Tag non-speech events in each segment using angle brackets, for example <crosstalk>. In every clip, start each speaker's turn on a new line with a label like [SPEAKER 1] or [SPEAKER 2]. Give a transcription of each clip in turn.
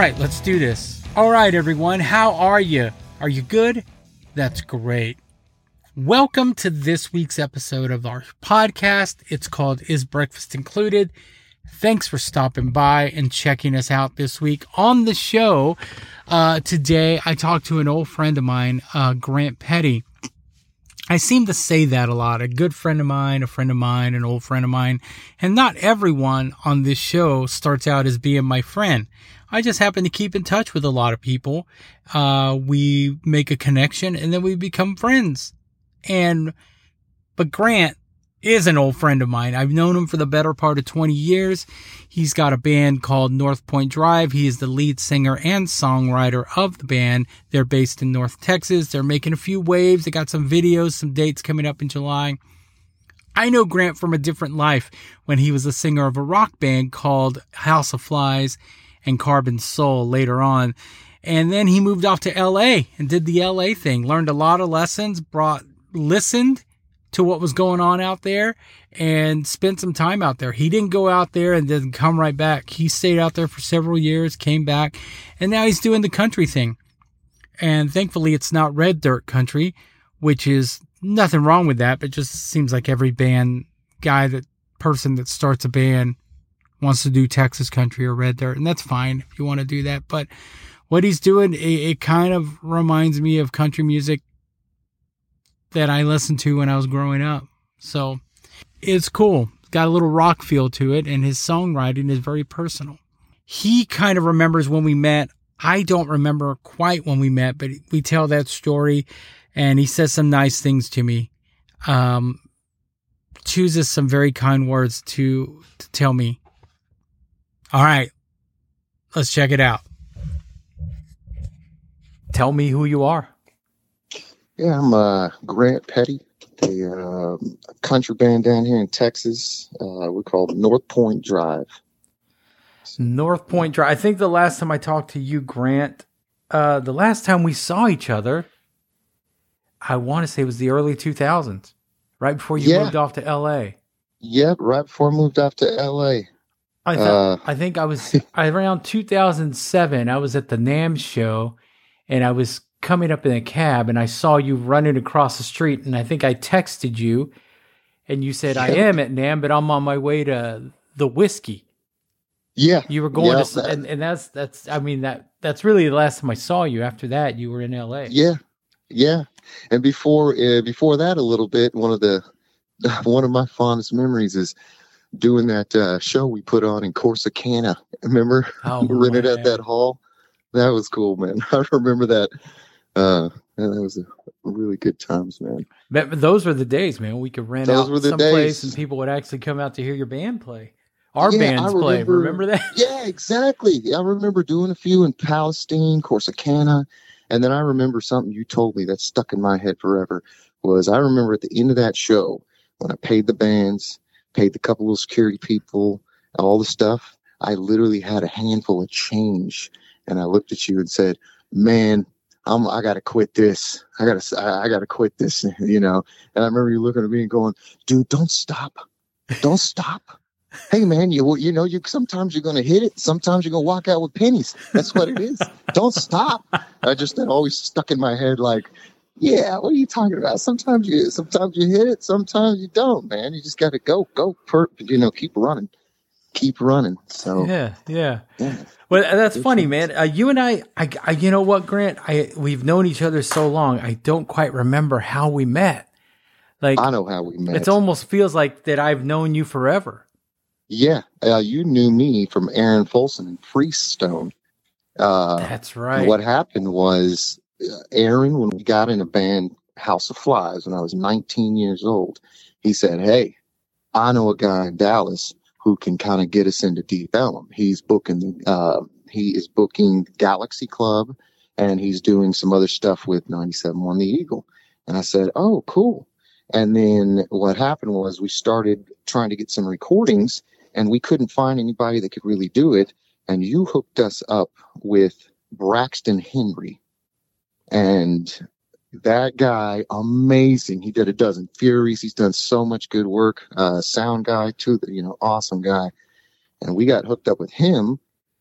[SPEAKER 1] Right, let's do this. All right, everyone, how are you? Are you good? That's great. Welcome to this week's episode of our podcast. It's called Is Breakfast Included? Thanks for stopping by and checking us out this week. On the show uh, today, I talked to an old friend of mine, uh, Grant Petty. I seem to say that a lot. A good friend of mine, a friend of mine, an old friend of mine. And not everyone on this show starts out as being my friend. I just happen to keep in touch with a lot of people. Uh, we make a connection and then we become friends. And, but Grant is an old friend of mine. I've known him for the better part of 20 years. He's got a band called North Point Drive. He is the lead singer and songwriter of the band. They're based in North Texas. They're making a few waves. They got some videos, some dates coming up in July. I know Grant from a different life when he was a singer of a rock band called House of Flies and Carbon Soul later on. And then he moved off to LA and did the LA thing, learned a lot of lessons, brought, listened, to what was going on out there and spent some time out there. He didn't go out there and then come right back. He stayed out there for several years, came back, and now he's doing the country thing. And thankfully, it's not red dirt country, which is nothing wrong with that, but just seems like every band guy that person that starts a band wants to do Texas country or red dirt, and that's fine if you want to do that. But what he's doing, it, it kind of reminds me of country music that I listened to when I was growing up. So it's cool. It's got a little rock feel to it, and his songwriting is very personal. He kind of remembers when we met. I don't remember quite when we met, but we tell that story, and he says some nice things to me. Um, chooses some very kind words to, to tell me. All right, let's check it out. Tell me who you are.
[SPEAKER 2] Yeah, I'm uh, Grant Petty, a uh, country band down here in Texas. Uh, we're called North Point Drive.
[SPEAKER 1] North Point Drive. I think the last time I talked to you, Grant, uh, the last time we saw each other, I want to say it was the early 2000s, right before you yeah. moved off to LA.
[SPEAKER 2] Yep, right before I moved off to LA.
[SPEAKER 1] I, uh, I think I was <laughs> around 2007. I was at the NAMM show, and I was coming up in a cab and I saw you running across the street and I think I texted you and you said, I am at NAMM, but I'm on my way to the whiskey.
[SPEAKER 2] Yeah.
[SPEAKER 1] You were going yeah, to, that, and, and that's, that's, I mean, that, that's really the last time I saw you. After that, you were in LA.
[SPEAKER 2] Yeah. Yeah. And before, uh, before that a little bit, one of the, <laughs> one of my fondest memories is doing that uh, show we put on in Corsicana. Remember? Oh, <laughs> we rented at that hall. That was cool, man. <laughs> I remember that uh, man, that was a really good times, man.
[SPEAKER 1] But those were the days, man. We could rent those out someplace and people would actually come out to hear your band play. Our yeah, bands remember, play. Remember that? <laughs>
[SPEAKER 2] Yeah, exactly. I remember doing a few in Palestine, Corsicana, and then I remember something you told me that stuck in my head forever. Was I remember at the end of that show when I paid the bands, paid the couple of security people, all the stuff. I literally had a handful of change, and I looked at you and said, "Man, I'm, I gotta quit this. I gotta, I, gotta quit this, <laughs> you know. And I remember you looking at me and going, dude, don't stop. Don't stop. hey man, you, you know, you, sometimes you're to hit it. Sometimes you're to walk out with pennies. That's what it is. don't stop. I just, that always stuck in my head like, yeah, what are you talking about? Sometimes you, sometimes you hit it. Sometimes you don't, man. You just got to go, go, per, you know, keep running keep running. So
[SPEAKER 1] yeah, yeah. yeah. Well, that's funny, man. Uh, you and I, I, I, you know what, Grant? I we've known each other so long. I don't quite remember how we met.
[SPEAKER 2] Like I know how we met.
[SPEAKER 1] It almost feels like that I've known you forever.
[SPEAKER 2] Yeah, uh, you knew me from Aaron Folsom and Freestone.
[SPEAKER 1] Uh, That's right.
[SPEAKER 2] What happened was Aaron, when we got in a band, House of Flies, when I was 19 years old, he said, "Hey, I know a guy in Dallas who can kind of get us into Deep Ellum. He's booking, uh, he is booking Galaxy Club and he's doing some other stuff with 97 the Eagle. And I said, Oh, cool. And then what happened was we started trying to get some recordings and we couldn't find anybody that could really do it. And you hooked us up with Braxton Henry. And that guy, amazing. He did a dozen Furies. He's done so much good work. Uh, sound guy too, you know, awesome guy. And we got hooked up with him.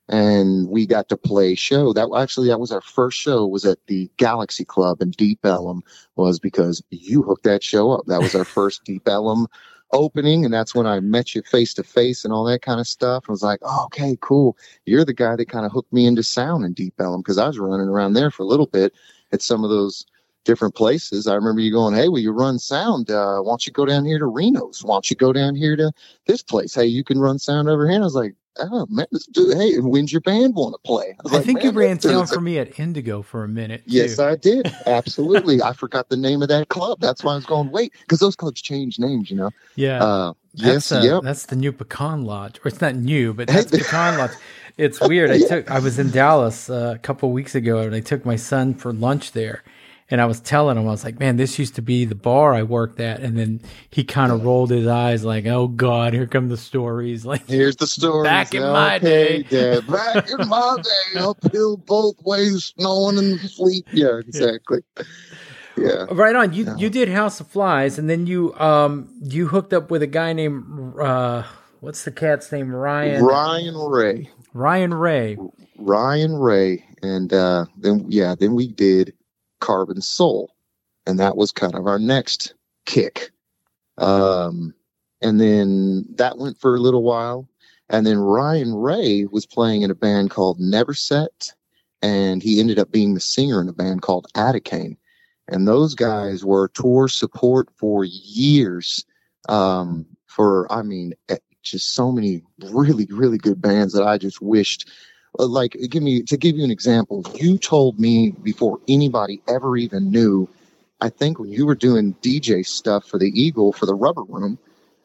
[SPEAKER 2] and we got to play show. That actually that was our first show was at the Galaxy Club in Deep Ellum was because you hooked that show up. That was our <laughs> first Deep Ellum opening and that's when I met you face to face and all that kind of stuff. I was like, oh, okay, cool. You're the guy that kind of hooked me into sound in Deep Ellum because I was running around there for a little bit at some of those different places. I remember you going, Hey, will you run sound? Uh, why don't you go down here to Reno's? Why don't you go down here to this place? Hey, you can run sound over here. And I was like, Oh man, let's do Hey, when's your band want to play?
[SPEAKER 1] I, I like, think you ran sound for me at Indigo for a minute. Too.
[SPEAKER 2] Yes, I did. Absolutely. I forgot the name of that club. That's why I was going, wait, because those clubs change names, you know?
[SPEAKER 1] Yeah. Uh,
[SPEAKER 2] yes,
[SPEAKER 1] uh,
[SPEAKER 2] yep.
[SPEAKER 1] That's the new Pecan Lodge. Or it's not new, but that's Pecan Lodge. <laughs> It's weird. I yeah. took I was in Dallas uh, a couple weeks ago and I took my son for lunch there and I was telling him, I was like, man, this used to be the bar I worked at. And then he kind of rolled his eyes like, oh God, here come the stories. <laughs> Like,
[SPEAKER 2] here's the story.
[SPEAKER 1] Back in my day.
[SPEAKER 2] Yeah, back in my <laughs> day, uphill both ways, snowing in the sleet. Yeah, exactly. Yeah.
[SPEAKER 1] Right on. You, yeah. you did House of Flies and then you, um, you hooked up with a guy named, uh, what's the cat's name? Ryan.
[SPEAKER 2] Ryan Ray.
[SPEAKER 1] Ryan Ray.
[SPEAKER 2] Ryan Ray. And, uh, then, yeah, then we did, Carbon Soul. And that was kind of our next kick. Um, and then that went for a little while. And then Ryan Ray was playing in a band called Never Set, and he ended up being the singer in a band called Adakain. And those guys were tour support for years. Um, for, I mean, just so many really, really good bands that I just wished uh, like give me to give you an example you told me before anybody ever even knew i think when you were doing dj stuff for the eagle for the rubber room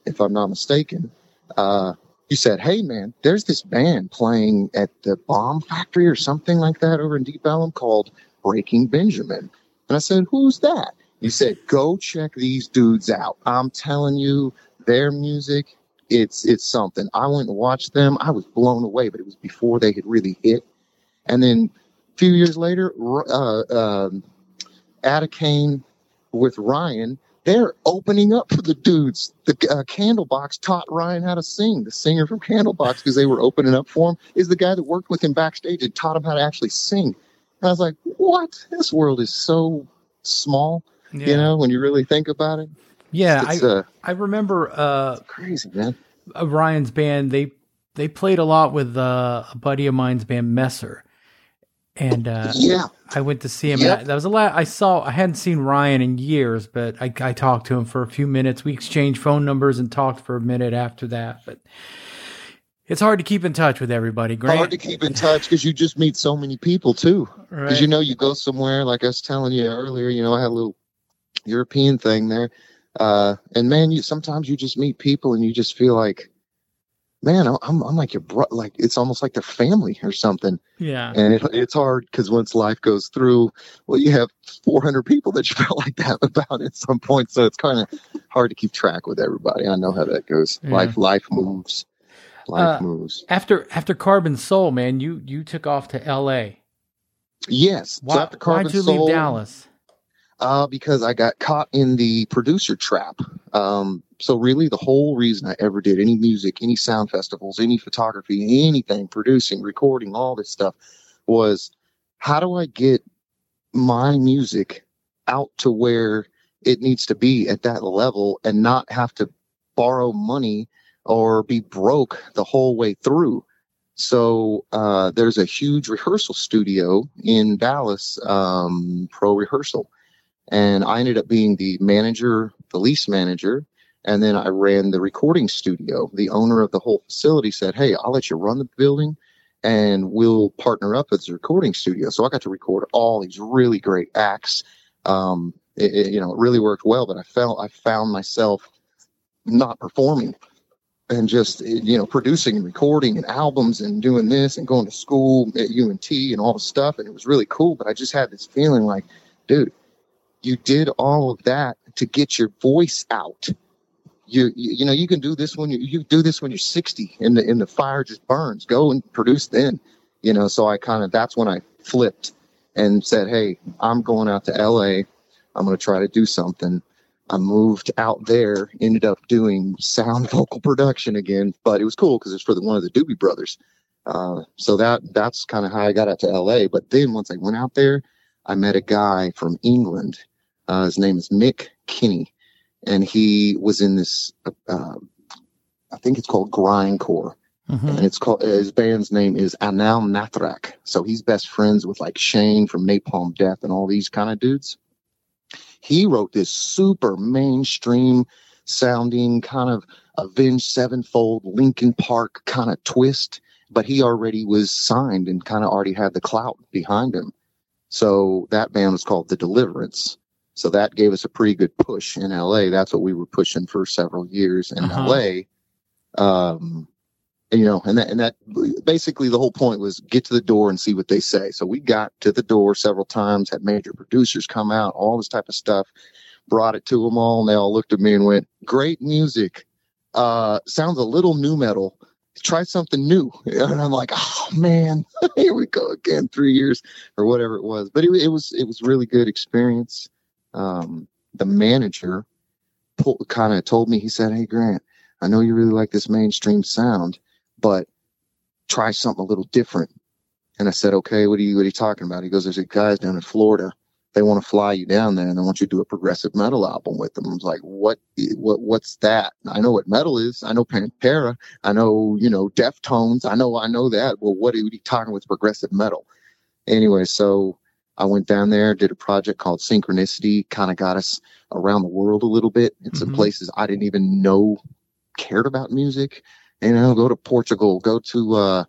[SPEAKER 2] if i'm not mistaken uh, you said hey man there's this band playing at the bomb factory or something like that over in deep ellum called breaking benjamin. And i said who's that? You said go check these dudes out. I'm telling you their music it's it's something. I went and watched them. I was blown away, but it was before they had really hit. And then a few years later, uh, uh, Adakain with Ryan, they're opening up for the dudes. The uh, Candlebox taught Ryan how to sing. The singer from Candlebox, because they were opening up for him, is the guy that worked with him backstage and taught him how to actually sing. And I was like, what? This world is so small, yeah. you know, when you really think about it.
[SPEAKER 1] Yeah, I uh, I remember uh,
[SPEAKER 2] crazy man.
[SPEAKER 1] Ryan's band they they played a lot with uh, a buddy of mine's band Messer, and uh,
[SPEAKER 2] yeah,
[SPEAKER 1] I went to see him. Yep. that was a lot. I saw. I hadn't seen Ryan in years, but I, I talked to him for a few minutes. We exchanged phone numbers and talked for a minute after that. But it's hard to keep in touch with everybody. Grant.
[SPEAKER 2] Hard to keep in touch because you just meet so many people too. Because right. you know you go somewhere like I was telling you earlier. You know I had a little European thing there uh, and man, you sometimes you just meet people and you just feel like, man, I'm I'm like your bro, like it's almost like their family or something.
[SPEAKER 1] Yeah.
[SPEAKER 2] And it, it's hard because once life goes through, well, you have 400 people that you <laughs> felt like that about at some point, so it's kind of hard to keep track with everybody. I know how that goes. Yeah. Life life moves. Life uh, moves.
[SPEAKER 1] After after Carbon Soul, man, you you took off to L.A.
[SPEAKER 2] Yes.
[SPEAKER 1] Why, so after Carbon why'd you Soul, leave Dallas?
[SPEAKER 2] Uh, because I got caught in the producer trap. Um, so really the whole reason I ever did any music, any sound festivals, any photography, anything, producing, recording, all this stuff was how do I get my music out to where it needs to be at that level and not have to borrow money or be broke the whole way through. So uh, there's a huge rehearsal studio in Dallas, um, Pro Rehearsal, and I ended up being the manager, the lease manager. And then I ran the recording studio. The owner of the whole facility said, Hey, I'll let you run the building and we'll partner up as a recording studio. So I got to record all these really great acts. Um, it, it, you know, it really worked well, but I felt I found myself not performing and just you know producing and recording and albums and doing this and going to school at UNT and all the stuff and it was really cool but I just had this feeling like dude you did all of that to get your voice out. You, you, you know, you can do this when you, you do this when you're 60 and the, and the fire just burns. Go and produce then, you know. So I kind of, that's when I flipped and said, Hey, I'm going out to LA. I'm going to try to do something. I moved out there, ended up doing sound <laughs> vocal production again, but it was cool because it's for the, one of the Doobie Brothers. Uh, so that that's kind of how I got out to LA. But then once I went out there, I met a guy from England. Uh, his name is Mick Kenney, and he was in this. Uh, I think it's called grindcore, mm-hmm. and it's called his band's name is Anaal Nathrakh. So he's best friends with like Shane from Napalm Death and all these kind of dudes. He wrote this super mainstream sounding kind of Avenged Sevenfold Linkin Park kind of twist, but he already was signed and kind of already had the clout behind him. So that band was called The Deliverance. So that gave us a pretty good push in LA. That's what we were pushing for several years in uh-huh. LA. Um, you know, and that, and that basically the whole point was get to the door and see what they say. So we got to the door several times, had major producers come out, all this type of stuff, brought it to them all, and they all looked at me and went, great music. Uh, sounds a little nu metal. Try something new. <laughs> And I'm like, oh man, <laughs> here we go again, three years or whatever it was. But it, it was, it was really good experience. Um, the manager kind of told me, he said, Hey, Grant, I know you really like this mainstream sound, but try something a little different. And I said, okay, what are you, what are you talking about? He goes, there's a guys down in Florida. They want to fly you down there and they want you to do a progressive metal album with them. I was like, what, what, what's that? I know what metal is. I know Pantera. I know, you know, Deftones. I know, I know that. Well, what are you talking with progressive metal? Anyway, so I went down there, did a project called Synchronicity, kind of got us around the world a little bit in some mm-hmm. places I didn't even know cared about music. You know, go to Portugal, go to, uh,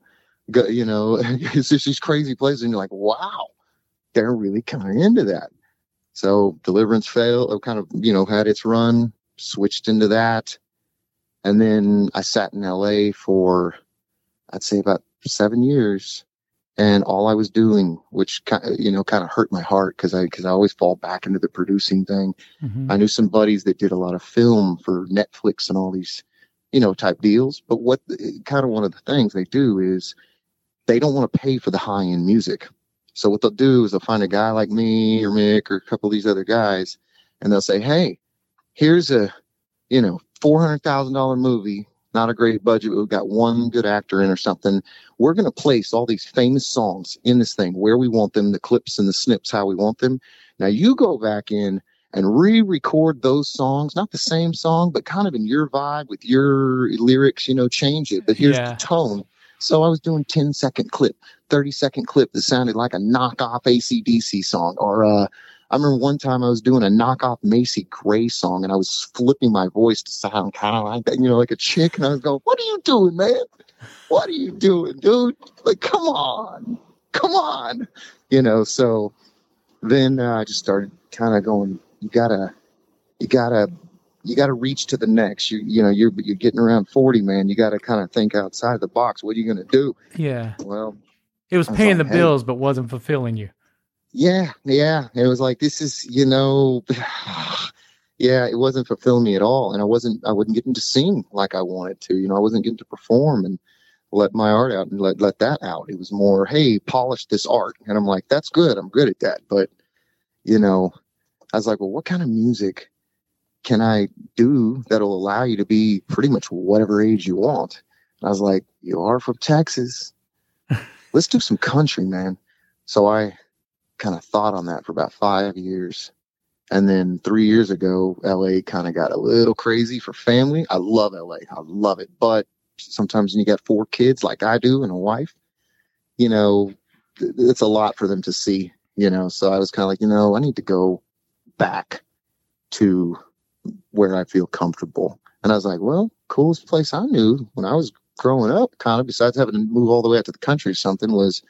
[SPEAKER 2] go, you know, <laughs> it's just these crazy places, and you're like, wow, they're really kind of into that. So Deliverance failed, uh, kind of, you know, had its run, switched into that. And then I sat in LA for, I'd say about seven years and all I was doing, which you know kind of hurt my heart because I because I always fall back into the producing thing. Mm-hmm. I knew some buddies that did a lot of film for Netflix and all these, you know, type deals. But what kind of one of the things they do is they don't want to pay for the high end music. So what they'll do is they'll find a guy like me or Mick or a couple of these other guys, and they'll say, "Hey, here's a, you know, four hundred thousand dollar movie not a great budget, but we've got one good actor in or something. We're going to place all these famous songs in this thing where we want them, the clips and the snips, how we want them. Now you go back in and re-record those songs, not the same song, but kind of in your vibe with your lyrics, you know, change it. But here's yeah. the tone. So I was doing 10 second clip, 30 second clip that sounded like a knockoff ACDC song or, uh, I remember one time I was doing a knockoff Macy Gray song and I was flipping my voice to sound kind of like that, you know, like a chick. And I was going, what are you doing, man? What are you doing, dude? Like, come on, come on, you know? So then uh, I just started kind of going, you gotta, you gotta, you gotta reach to the next. You, you know, you're, you're getting around 40, man. You gotta kind of think outside the box. What are you going to do?
[SPEAKER 1] Yeah.
[SPEAKER 2] Well,
[SPEAKER 1] it was paying the bills, but wasn't fulfilling you.
[SPEAKER 2] Yeah, yeah. It was like this is, you know, <sighs> yeah, it wasn't fulfilling me at all, and I wasn't, I wasn't getting to sing like I wanted to. You know, I wasn't getting to perform and let my art out and let let that out. It was more, hey, polish this art, and I'm like, that's good. I'm good at that, but you know, I was like, well, what kind of music can I do that'll allow you to be pretty much whatever age you want? And I was like, you are from Texas. <laughs> Let's do some country, man. So I kind of thought on that for about five years. And then three years ago, LA kind of got a little crazy for family. I love LA. I love it. But sometimes when you got four kids like I do and a wife, you know, it's a lot for them to see, you know. So I was kind of like, you know, I need to go back to where I feel comfortable. And I was like, well, coolest place I knew when I was growing up, kind of besides having to move all the way out to the country or something, was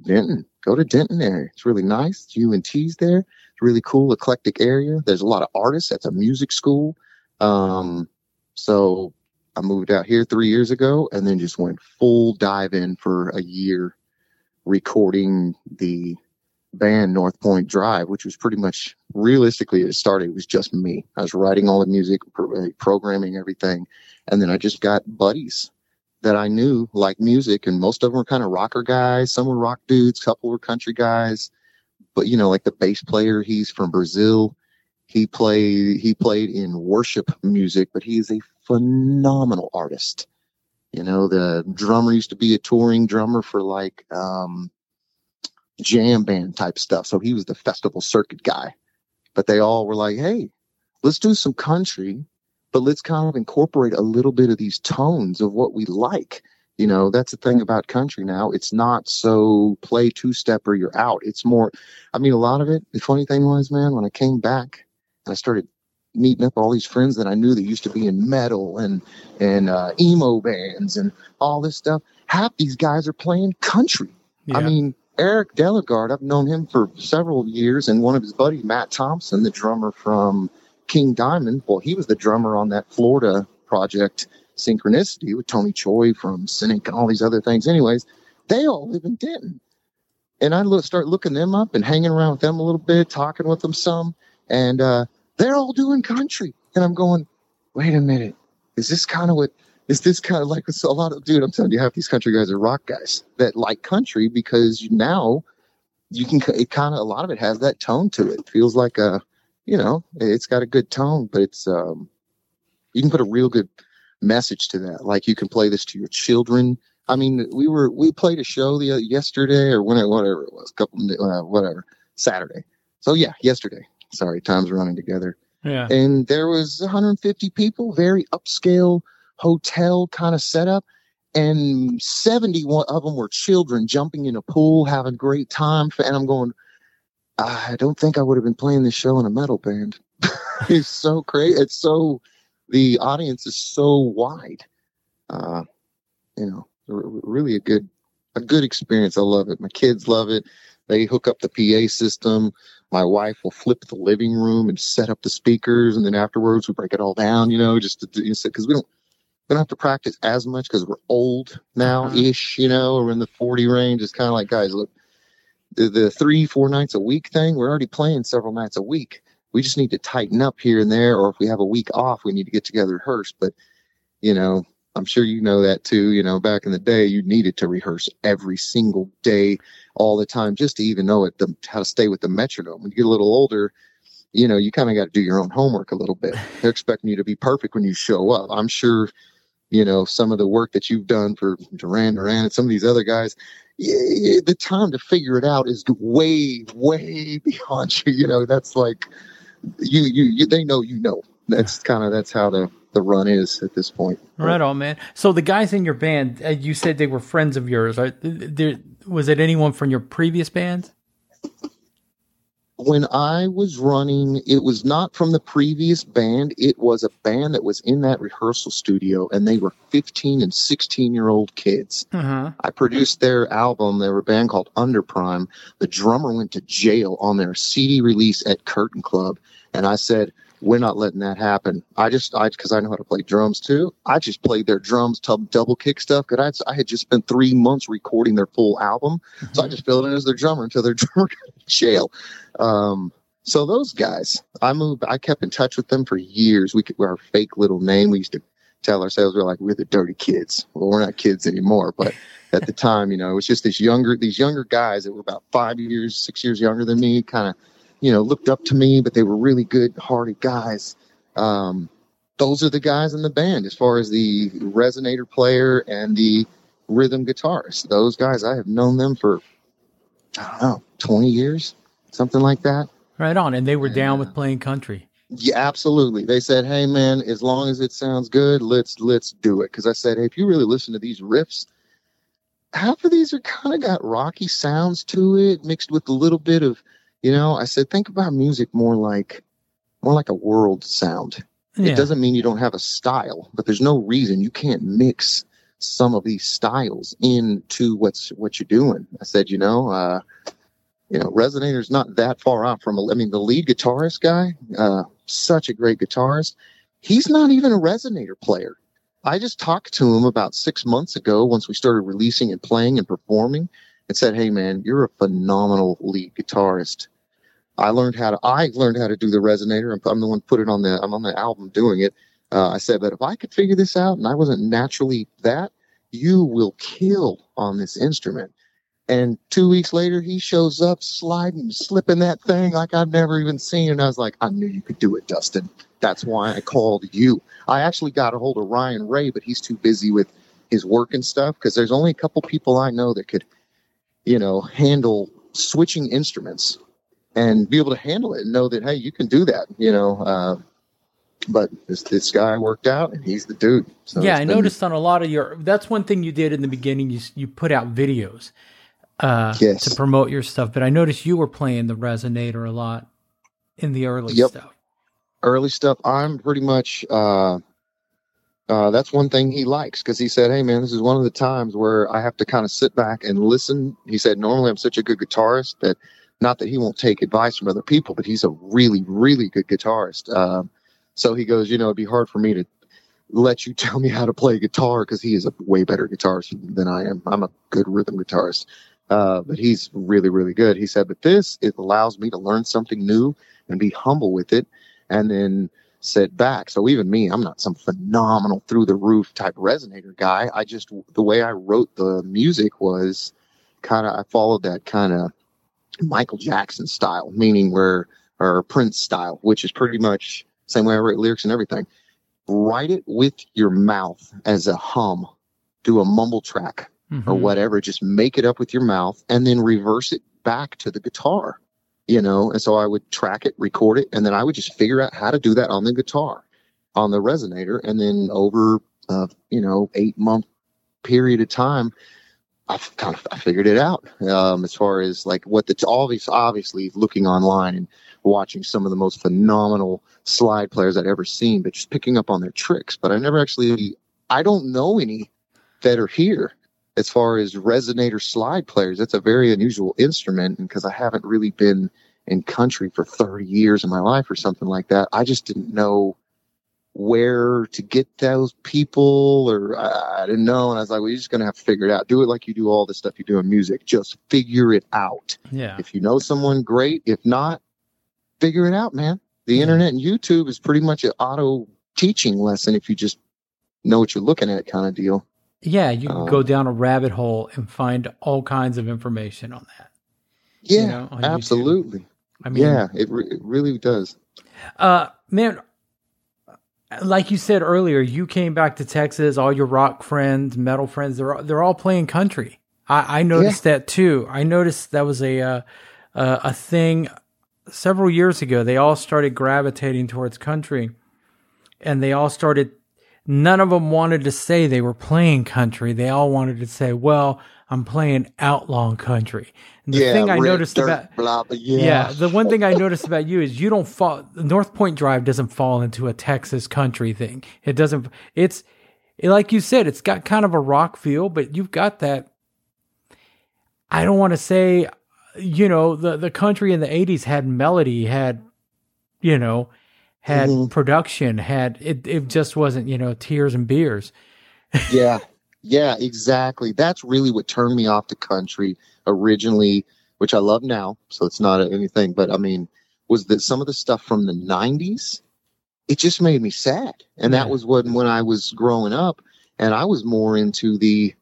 [SPEAKER 2] Denton. Go to Denton area. It's really nice. UNT's there. It's really cool, eclectic area. There's a lot of artists. That's a music school. Um, so I moved out here three years ago and then just went full dive in for a year recording the band North Point Drive, which was pretty much realistically it started. It was just me. I was writing all the music, programming everything. And then I just got buddies that I knew like music, and most of them were kind of rocker guys. Some were rock dudes, couple were country guys. But you know, like the bass player, he's from Brazil. He played he played in worship music, but he is a phenomenal artist. You know, the drummer used to be a touring drummer for like um, jam band type stuff. So he was the festival circuit guy. But they all were like, hey, let's do some country, but let's kind of incorporate a little bit of these tones of what we like. You know, that's the thing about country now. It's not so play two step or you're out. It's more, I mean, a lot of it. The funny thing was, man, when I came back and I started meeting up all these friends that I knew that used to be in metal and and uh, emo bands and all this stuff. Half these guys are playing country.
[SPEAKER 1] Yeah.
[SPEAKER 2] I mean, Eric Delegard, I've known him for several years, and one of his buddies, Matt Thompson, the drummer from King Diamond. Well, he was the drummer on that Florida project, Synchronicity, with Tony Choy from Cynic and all these other things. Anyways, they all live in Denton. And I look, start looking them up and hanging around with them a little bit, talking with them some, and uh, they're all doing country. And I'm going, wait a minute, is this kind of what is this kind of like a lot of dude? I'm telling you, half these country guys are rock guys that like country because now you can. It kind of a lot of it has that tone to it. Feels like a, you know, it's got a good tone, but it's um, you can put a real good message to that. Like you can play this to your children. I mean, we were we played a show the yesterday or when whatever it was, a couple uh, whatever Saturday. So yeah, yesterday. Sorry, time's running together.
[SPEAKER 1] Yeah.
[SPEAKER 2] And there was 150 people, very upscale hotel kind of setup. And 71 of them were children jumping in a pool, having a great time. And I'm going, I don't think I would have been playing this show in a metal band. <laughs> it's so crazy. It's so, the audience is so wide. Uh, you know, really a good, a good experience. I love it. My kids love it. They hook up the PA system. My wife will flip the living room and set up the speakers, and then afterwards we break it all down. You know, just because we don't we don't have to practice as much because we're old now ish. You know, we're in the forty range. It's kind of like guys, look, the, the three four nights a week thing. We're already playing several nights a week. We just need to tighten up here and there, or if we have a week off, we need to get together and rehearse. But you know, I'm sure you know that too. You know, back in the day, you needed to rehearse every single day, all the time, just to even know it, the, how to stay with the metronome. When you get a little older, you know, you kind of got to do your own homework a little bit. <laughs> They're expecting you to be perfect when you show up. I'm sure, you know, some of the work that you've done for Duran Duran and some of these other guys, the time to figure it out is way, way <laughs> beyond you. You know, that's like you, you, you they know you know. That's kind of that's how the the run is at this point.
[SPEAKER 1] Right on, man. So the guys in your band, uh, you said they were friends of yours. There, was it anyone from your previous bands?
[SPEAKER 2] When I was running, it was not from the previous band. It was a band that was in that rehearsal studio, and they were 15 and 16 year old kids.
[SPEAKER 1] Uh-huh.
[SPEAKER 2] I produced their album. They were a band called Underprime. The drummer went to jail on their CD release at Curtain Club, and I said, we're not letting that happen. I just, I, cause I know how to play drums too. I just played their drums, tub, double kick stuff. Cause I, I had just spent three months recording their full album. Mm-hmm. So I just filled in as their drummer until their <laughs> drummer got in jail. Um, so those guys, I moved, I kept in touch with them for years. We could, our fake little name. We used to tell ourselves we are like, we're the dirty kids. Well, we're not kids anymore, but <laughs> at the time, you know, it was just this younger, these younger guys that were about five years, six years younger than me, kind of, you know, looked up to me, but they were really good hearted guys. Um, those are the guys in the band as far as the resonator player and the rhythm guitarist. Those guys, I have known them for, I don't know, 20 years, something like that.
[SPEAKER 1] Right on. And they were down with playing country.
[SPEAKER 2] Yeah, absolutely. They said, "Hey, man, as long as it sounds good, let's let's do it." Because I said, "Hey, if you really listen to these riffs, half of these are kind of got rocky sounds to it, mixed with a little bit of you know, I said, think about music more like, more like a world sound. Yeah. It doesn't mean you don't have a style, but there's no reason you can't mix some of these styles into what's what you're doing. I said, you know, uh, you know, Resonator's not that far off from. I mean, the lead guitarist guy, uh, such a great guitarist. He's not even a Resonator player. I just talked to him about six months ago once we started releasing and playing and performing, and said, "Hey, man, you're a phenomenal lead guitarist. I learned how to I learned how to do the resonator. I'm, I'm the one put it on the I'm on the album doing it. Uh, I said, but if I could figure this out and I wasn't naturally that, you will kill on this instrument. And two weeks later, he shows up sliding, slipping that thing like I've never even seen. And I was like, I knew you could do it, Dustin. That's why I called you. I actually got a hold of Ryan Ray, but he's too busy with his work and stuff because there's only a couple people I know that could, you know, handle switching instruments and be able to handle it and know that hey, you can do that. You know, uh, but this this guy worked out and he's the dude.
[SPEAKER 1] So yeah, I been, noticed on a lot of your. That's one thing you did in the beginning. You you put out videos uh, yes. to promote your stuff, but I noticed you were playing the resonator a lot in the early yep. stuff.
[SPEAKER 2] Early stuff. I'm pretty much. Uh, uh, that's one thing he likes because he said, "Hey man, this is one of the times where I have to kind of sit back and listen." He said, "Normally I'm such a good guitarist that, not that he won't take advice from other people, but he's a really, really good guitarist." Um, so he goes, "You know, it'd be hard for me to let you <laughs> tell me how to play guitar because he is a way better guitarist than I am. I'm a good rhythm guitarist, uh, but he's really, really good." He said, "But this it allows me to learn something new and be humble with it, and then." sit back. So even me, I'm not some phenomenal through the roof type resonator guy. I just, the way I wrote the music was kind of, I followed that kind of Michael Jackson style, meaning where, or Prince style, which is pretty much same way I write lyrics and everything. Write it with your mouth as a hum, do a mumble track mm-hmm. or whatever. Just make it up with your mouth and then reverse it back to the guitar you know, and so I would track it, record it, and then I would just figure out how to do that on the guitar, on the resonator, and then over, uh, you know, eight month period of time, I kind of I figured it out um, as far as like what the obvious obviously looking online and watching some of the most phenomenal slide players I'd ever seen, but just picking up on their tricks. But I never actually I don't know any that are here as far as resonator slide players, That's a very unusual instrument. Because I haven't really been in country for 30 years of my life or something like that, I just didn't know where to get those people or I, I didn't know. And I was like, well, you're just going to have to figure it out. Do it like you do all the stuff you do in music. Just figure it out.
[SPEAKER 1] Yeah.
[SPEAKER 2] If you know someone, great. If not, figure it out, man. The yeah. internet and YouTube is pretty much an auto teaching lesson if you just know what you're looking at kind of deal.
[SPEAKER 1] Yeah, you can um, go down a rabbit hole and find all kinds of information on that.
[SPEAKER 2] Yeah, you know, absolutely. YouTube. I mean, yeah, it, re- it really does.
[SPEAKER 1] Uh, man, like you said earlier, you came back to Texas. All your rock friends, metal friends, they're they're all playing country. I, I noticed yeah. that too. I noticed that was a uh, uh, a thing several years ago. They all started gravitating towards country, and they all started none of them wanted to say they were playing country. They all wanted to say, well, I'm playing outlaw country. And the yeah, thing I noticed about yeah. yeah, the one thing I noticed about you is you don't fall. North Point Drive doesn't fall into a Texas country thing. It doesn't. It's like you said. It's got kind of a rock feel, but you've got that. I don't want to say, you know, the the country in the '80s had melody, had, you know, had mm-hmm. production, had it, it just wasn't, you know, tears and beers.
[SPEAKER 2] yeah. Yeah, exactly. That's really what turned me off the country originally, which I love now. So it's not anything, but I mean, was that some of the stuff from the 90s, it just made me sad. And that was when, when I was growing up and I was more into the,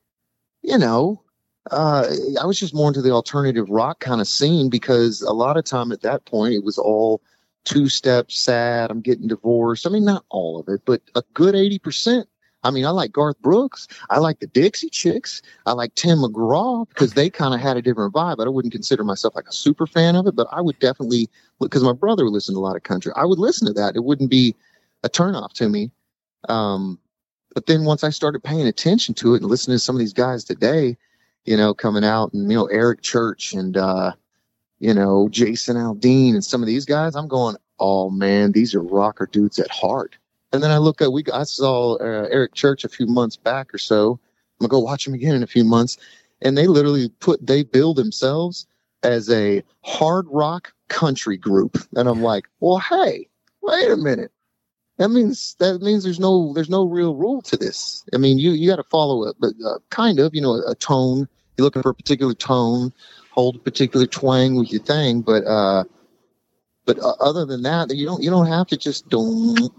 [SPEAKER 2] you know, uh, I was just more into the alternative rock kind of scene because a lot of time at that point it was all two steps sad. I'm getting divorced. I mean, not all of it, but a good 80%. I mean, I like Garth Brooks. I like the Dixie Chicks. I like Tim McGraw because they kind of had a different vibe. I wouldn't consider myself like a super fan of it, but I would definitely, because my brother would listen to a lot of country. I would listen to that. It wouldn't be a turnoff to me. Um, but then once I started paying attention to it and listening to some of these guys today, you know, coming out and, you know, Eric Church and, uh, you know, Jason Aldean and some of these guys, I'm going, oh man, these are rocker dudes at heart. And then I look at we I saw uh, Eric Church a few months back or so. I'm gonna go watch him again in a few months, and they literally put they build themselves as a hard rock country group, and I'm like, well, hey, wait a minute. That means that means there's no there's no real rule to this. I mean, you you got to follow it, but uh, kind of, you know, a, a tone. You're looking for a particular tone hold a particular twang with your thing, but uh, but uh, other than that, you don't you don't have to just don't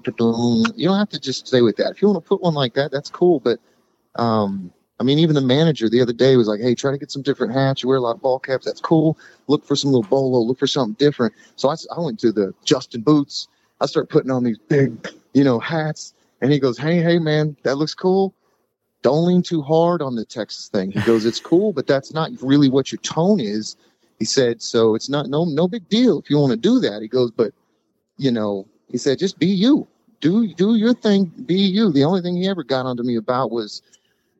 [SPEAKER 2] you don't have to just stay with that. If you want to put one like that, that's cool. But um, I mean, even the manager the other day was like, "Hey, try to get some different hats. You wear a lot of ball caps. That's cool. Look for some little bolo. Look for something different." So I, I went to the Justin Boots. I started putting on these big, you know, hats, and he goes, "Hey, hey, man, that looks cool." don't lean too hard on the Texas thing. He goes, it's cool, but that's not really what your tone is. He said, so it's not no no big deal if you want to do that. He goes, but you know, he said, just be you. Do do your thing, be you. The only thing he ever got onto me about was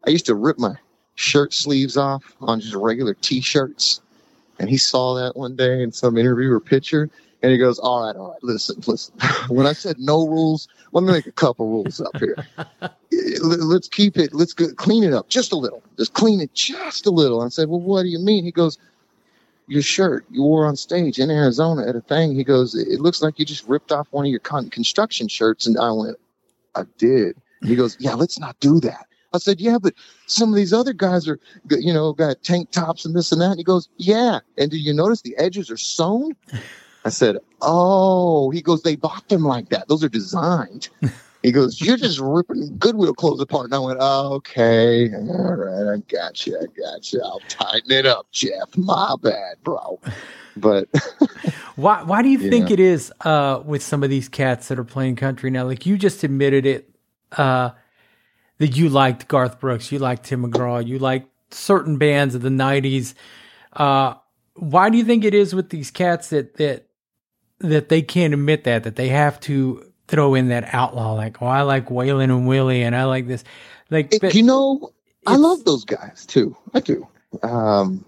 [SPEAKER 2] I used to rip my shirt sleeves off on just regular t-shirts. And he saw that one day in some interview or picture and he goes, All right, all right, listen, listen. <laughs> when I said no rules, let me make a couple rules up here. <laughs> Let's keep it, let's go, clean it up just a little. Just clean it just a little. I said, Well, what do you mean? He goes, Your shirt you wore on stage in Arizona at a thing. He goes, It looks like you just ripped off one of your con- construction shirts. And I went, I did. He goes, Yeah, let's not do that. I said, Yeah, but some of these other guys are, you know, got tank tops and this and that. And he goes, Yeah. And do you notice the edges are sewn? I said, Oh, he goes, they bought them like that. Those are designed. He goes, You're just ripping Goodwill clothes apart. And I went, oh, Okay. All right. I got you. I got you. I'll tighten it up, Jeff. My bad, bro. But <laughs>
[SPEAKER 1] why, why do you think it is uh, with some of these cats that are playing country now? Like you just admitted it uh, that you liked Garth Brooks, you liked Tim McGraw, you liked certain bands of the 90s. Uh, why do you think it is with these cats that, that that they can't admit that that they have to throw in that outlaw like oh I like Waylon and Willie and I like this. Like
[SPEAKER 2] it, you know I love those guys too. I do. Um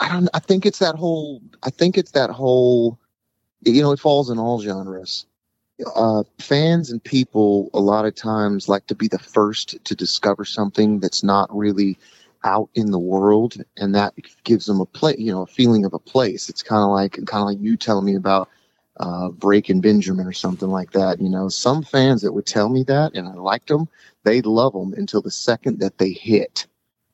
[SPEAKER 2] I don't I think it's that whole I think it's that whole you know it falls in all genres. Uh, fans and people a lot of times like to be the first to discover something that's not really out in the world and that gives them a play you know a feeling of a place. It's kind of like kind of like you telling me about uh, Breaking Benjamin or something like that. You know, some fans that would tell me that, and I liked them, they'd love them until the second that they hit.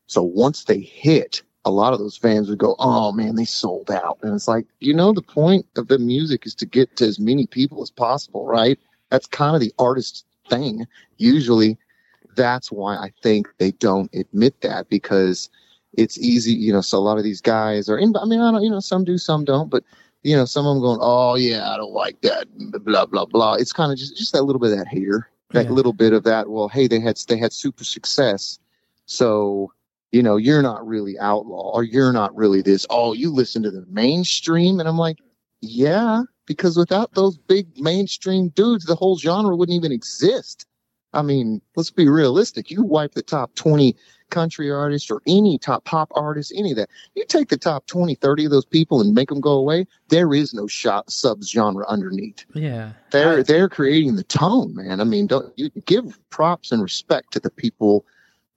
[SPEAKER 2] So once they hit, a lot of those fans would go, "Oh man, they sold out," and it's like, you know, the point of the music is to get to as many people as possible, right? That's kind of the artist's thing. Usually, that's why I think they don't admit that because it's easy, you know. So a lot of these guys are in. I mean, I don't, you know, some do, some don't, but you know, some of them going, "Oh yeah, I don't like that," blah blah blah. It's kind of just just that little bit of that hater, that yeah. little bit of that. Well, hey, they had they had super success, so you know, you're not really outlaw, or you're not really this. Oh, you listen to the mainstream, and I'm like, yeah, because without those big mainstream dudes, the whole genre wouldn't even exist. I mean, let's be realistic. You wipe the top 20 country artist or any top pop artist, any of that. You take the top 20, 30 of those people and make them go away. There is no shot sub genre underneath.
[SPEAKER 1] Yeah.
[SPEAKER 2] They're, I, they're creating the tone, man. I mean, don't you give props and respect to the people,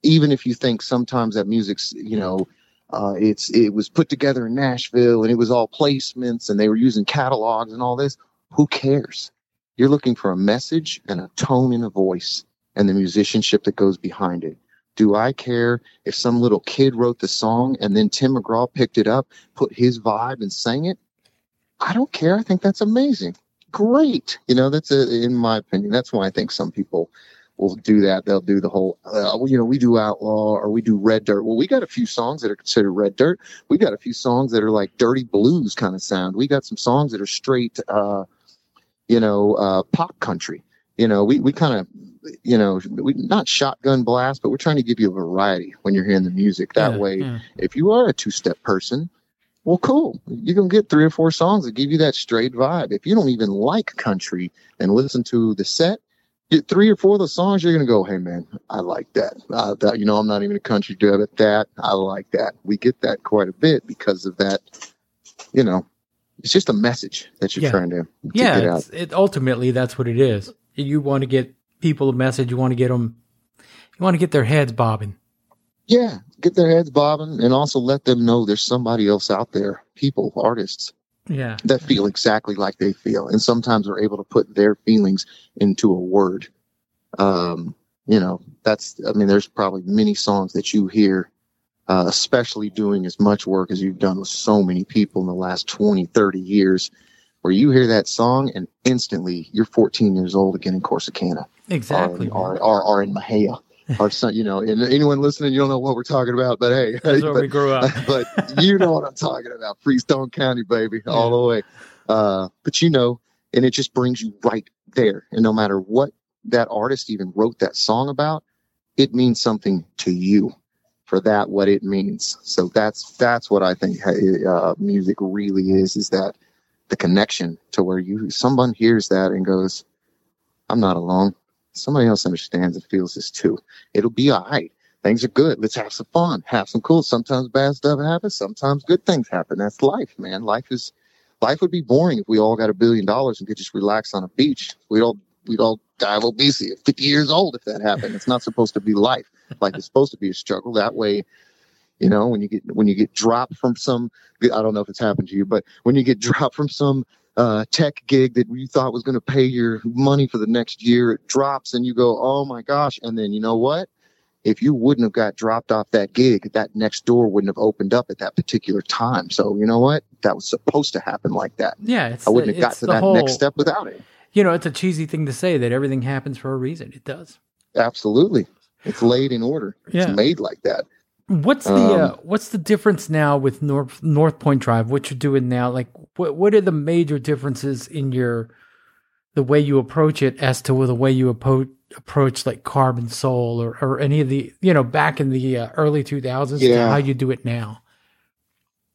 [SPEAKER 2] even if you think sometimes that music's, you know, uh, it's, it was put together in Nashville and it was all placements and they were using catalogs and all this. Who cares? You're looking for a message and a tone and a voice and the musicianship that goes behind it. Do I care if some little kid wrote the song and then Tim McGraw picked it up, put his vibe and sang it? I don't care. I think that's amazing. Great. You know, that's a, in my opinion. That's why I think some people will do that. They'll do the whole, uh, you know, we do outlaw or we do red dirt. Well, we got a few songs that are considered red dirt. We got a few songs that are like dirty blues kind of sound. We got some songs that are straight, uh, you know, uh, pop country. You know, we, we kind of you know, we not shotgun blast, but we're trying to give you a variety when you're hearing the music. That yeah, way, yeah. if you are a two step person, well, cool. You're going to get three or four songs that give you that straight vibe. If you don't even like country and listen to the set, get three or four of the songs, you're going to go, hey, man, I like that. Uh, that. You know, I'm not even a country dude, but that, I like that. We get that quite a bit because of that, you know, it's just a message that you're yeah. trying to, to
[SPEAKER 1] yeah, it, ultimately, that's what it is. You want to get people a message. You want to get them, you want to get their heads bobbing.
[SPEAKER 2] Yeah, get their heads bobbing and also let them know there's somebody else out there, people, artists.
[SPEAKER 1] Yeah.
[SPEAKER 2] That feel exactly like they feel. And sometimes are able to put their feelings into a word. Um, you know, that's, I mean, there's probably many songs that you hear, uh, especially doing as much work as you've done with so many people in the last 20, 30 years where you hear that song and instantly you're 14 years old again in Corsicana.
[SPEAKER 1] Exactly.
[SPEAKER 2] Or, or, or, or in Mexia. or some, you know, and anyone listening, you don't know what we're talking about, but hey,
[SPEAKER 1] that's where
[SPEAKER 2] but,
[SPEAKER 1] we grew up. <laughs>
[SPEAKER 2] but you know what I'm talking about. Freestone County, baby, yeah. all the way. Uh, but you know, and it just brings you right there. And no matter what that artist even wrote that song about, it means something to you for that what it means. So that's that's what I think uh, music really is is that the connection to where you someone hears that and goes, "I'm not alone. Somebody else understands and feels this too. It'll be all right. Things are good. Let's have some fun. Have some cool. Sometimes bad stuff happens. Sometimes good things happen. That's life, man. Life is life would be boring if we all got a billion dollars and could just relax on a beach. We'd all we'd all die of obesity at 50 years old if that happened. It's not supposed to be life. Life is supposed to be a struggle. That way, you know, when you get when you get dropped from some, I don't know if it's happened to you, but when you get dropped from some uh, tech gig that you thought was going to pay your money for the next year, it drops and you go, oh my gosh. And then you know what? If you wouldn't have got dropped off that gig, that next door wouldn't have opened up at that particular time. So you know what? That was supposed to happen like that.
[SPEAKER 1] Yeah,
[SPEAKER 2] I wouldn't have got to that whole, next step without it.
[SPEAKER 1] You know, it's a cheesy thing to say that everything happens for a reason. It does.
[SPEAKER 2] Absolutely. It's laid in order. Yeah. It's made like that.
[SPEAKER 1] What's the uh, um, uh, what's the difference now with North North Point Drive? What you're doing now? Like, what what are the major differences in your the way you approach it as to the way you approach approach like Carbon Soul or or any of the you know back in the uh, early 2000s yeah. how you do it now?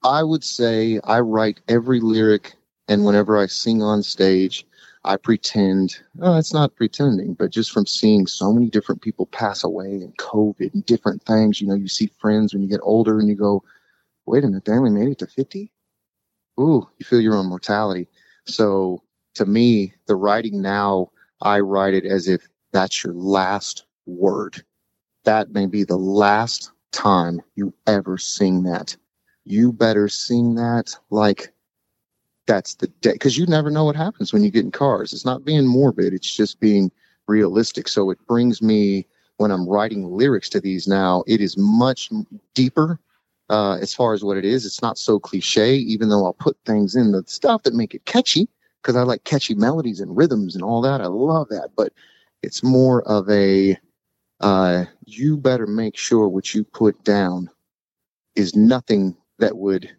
[SPEAKER 2] I would say I write every lyric, and whenever I sing on stage, I pretend, oh, it's not pretending, but just from seeing so many different people pass away and COVID and different things, you know, you see friends when you get older and you go, wait a minute, they only made it to 50? Ooh, you feel your own mortality. So to me, the writing now, I write it as if that's your last word. That may be the last time you ever sing that. You better sing that like that's the day because you never know what happens when you get in cars. It's not being morbid, it's just being realistic. So it brings me when I'm writing lyrics to these now, it is much deeper uh, as far as what it is. It's not so cliche, even though I'll put things in the stuff that make it catchy because I like catchy melodies and rhythms and all that. I love that, but it's more of a uh, you better make sure what you put down is nothing that would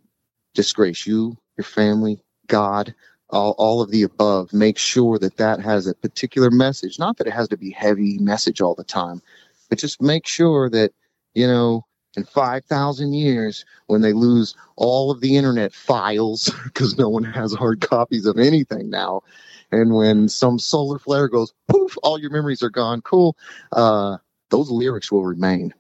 [SPEAKER 2] disgrace you, your family, God, all, all of the above, make sure that that has a particular message. Not that it has to be heavy message all the time, but just make sure that, you know, in 5,000 years, when they lose all of the internet files, <laughs> because no one has hard copies of anything now, and when some solar flare goes poof, all your memories are gone, cool, uh, those lyrics will remain.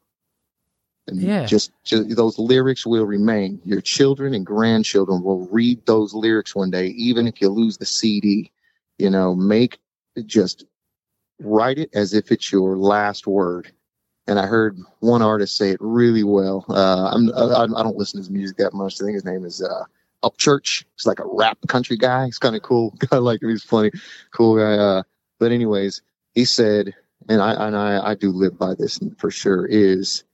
[SPEAKER 2] And yeah. just, just those lyrics will remain. Your children and grandchildren will read those lyrics one day, even if you lose the CD. You know, make just write it as if it's your last word. And I heard one artist say it really well. Uh, I'm, I, I don't listen to his music that much. I think his name is uh, Upchurch. He's like a rap country guy. He's kind of cool. <laughs> I like him. He's funny, cool guy. Uh, but anyways, he said, and I and I, I do live by this for sure. Is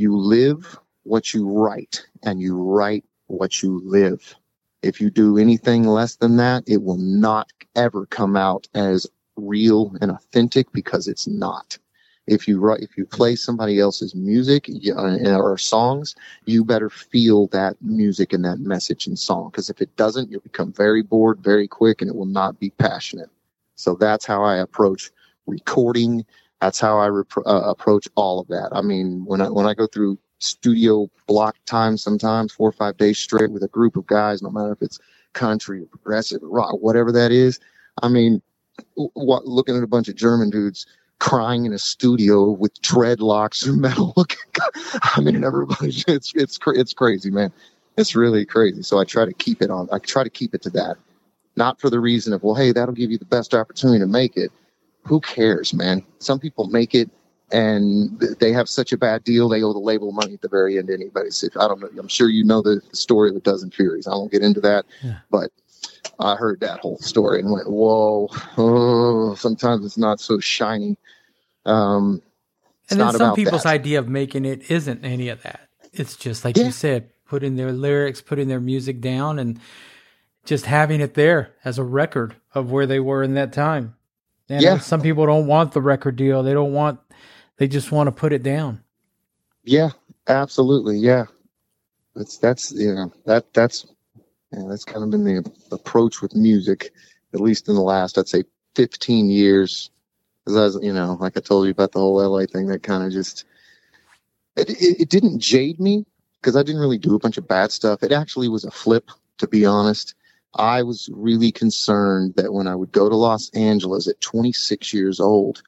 [SPEAKER 2] you live what you write and you write what you live. If you do anything less than that, it will not ever come out as real and authentic because it's not. If you write, if you play somebody else's music uh, or songs, you better feel that music and that message and song. Because if it doesn't, you'll become very bored very quick and it will not be passionate. So that's how I approach recording that's how I uh, approach all of that. I mean, when I when I go through studio block time, sometimes four or five days straight with a group of guys, no matter if it's country or progressive rock, whatever that is. I mean, what, looking at a bunch of German dudes crying in a studio with dreadlocks and metal <laughs> looking. I mean, everybody, it's it's it's crazy, man. It's really crazy. So I try to keep it on. I try to keep it to that, not for the reason of well, hey, that'll give you the best opportunity to make it who cares, man? Some people make it and they have such a bad deal they owe the label money at the very end anyway. So I don't know. I'm sure you know the, story of the dozen furies. I won't get into that, yeah. but I heard that whole story and went, "Whoa!" Oh, sometimes it's not so shiny. Um,
[SPEAKER 1] and then some people's that. idea of making it isn't any of that. It's just like yeah. you said, putting their lyrics, putting their music down, and just having it there as a record of where they were in that time. And yeah. some people don't want the record deal. They don't want, they just want to put it down.
[SPEAKER 2] Yeah, absolutely. Yeah. That's, that's, you know, that, that's, yeah, that's kind of been the approach with music, at least in the last, I'd say 15 years. Because I was, you know, like I told you about the whole LA thing, that kind of just it, it, it didn't jade me because I didn't really do a bunch of bad stuff. It actually was a flip, to be honest. I was really concerned that when I would go to Los Angeles at 26 years old,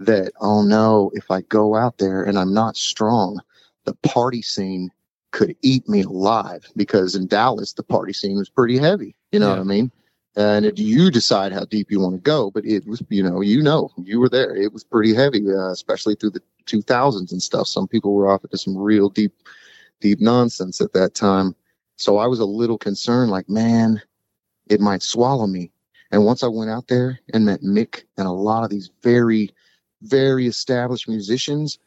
[SPEAKER 2] that, oh no, if I go out there and I'm not strong, the party scene could eat me alive because in Dallas, the party scene was pretty heavy. You know
[SPEAKER 1] Yeah.
[SPEAKER 2] what I mean? And it, you decide how deep you want to go, but it was, you know, you know, you were there. It was pretty heavy, uh, especially through the 2000s and stuff. Some people were off into some real deep, deep nonsense at that time. So I was a little concerned, like, man, it might swallow me. And once I went out there and met Mick and a lot of these very, very established musicians,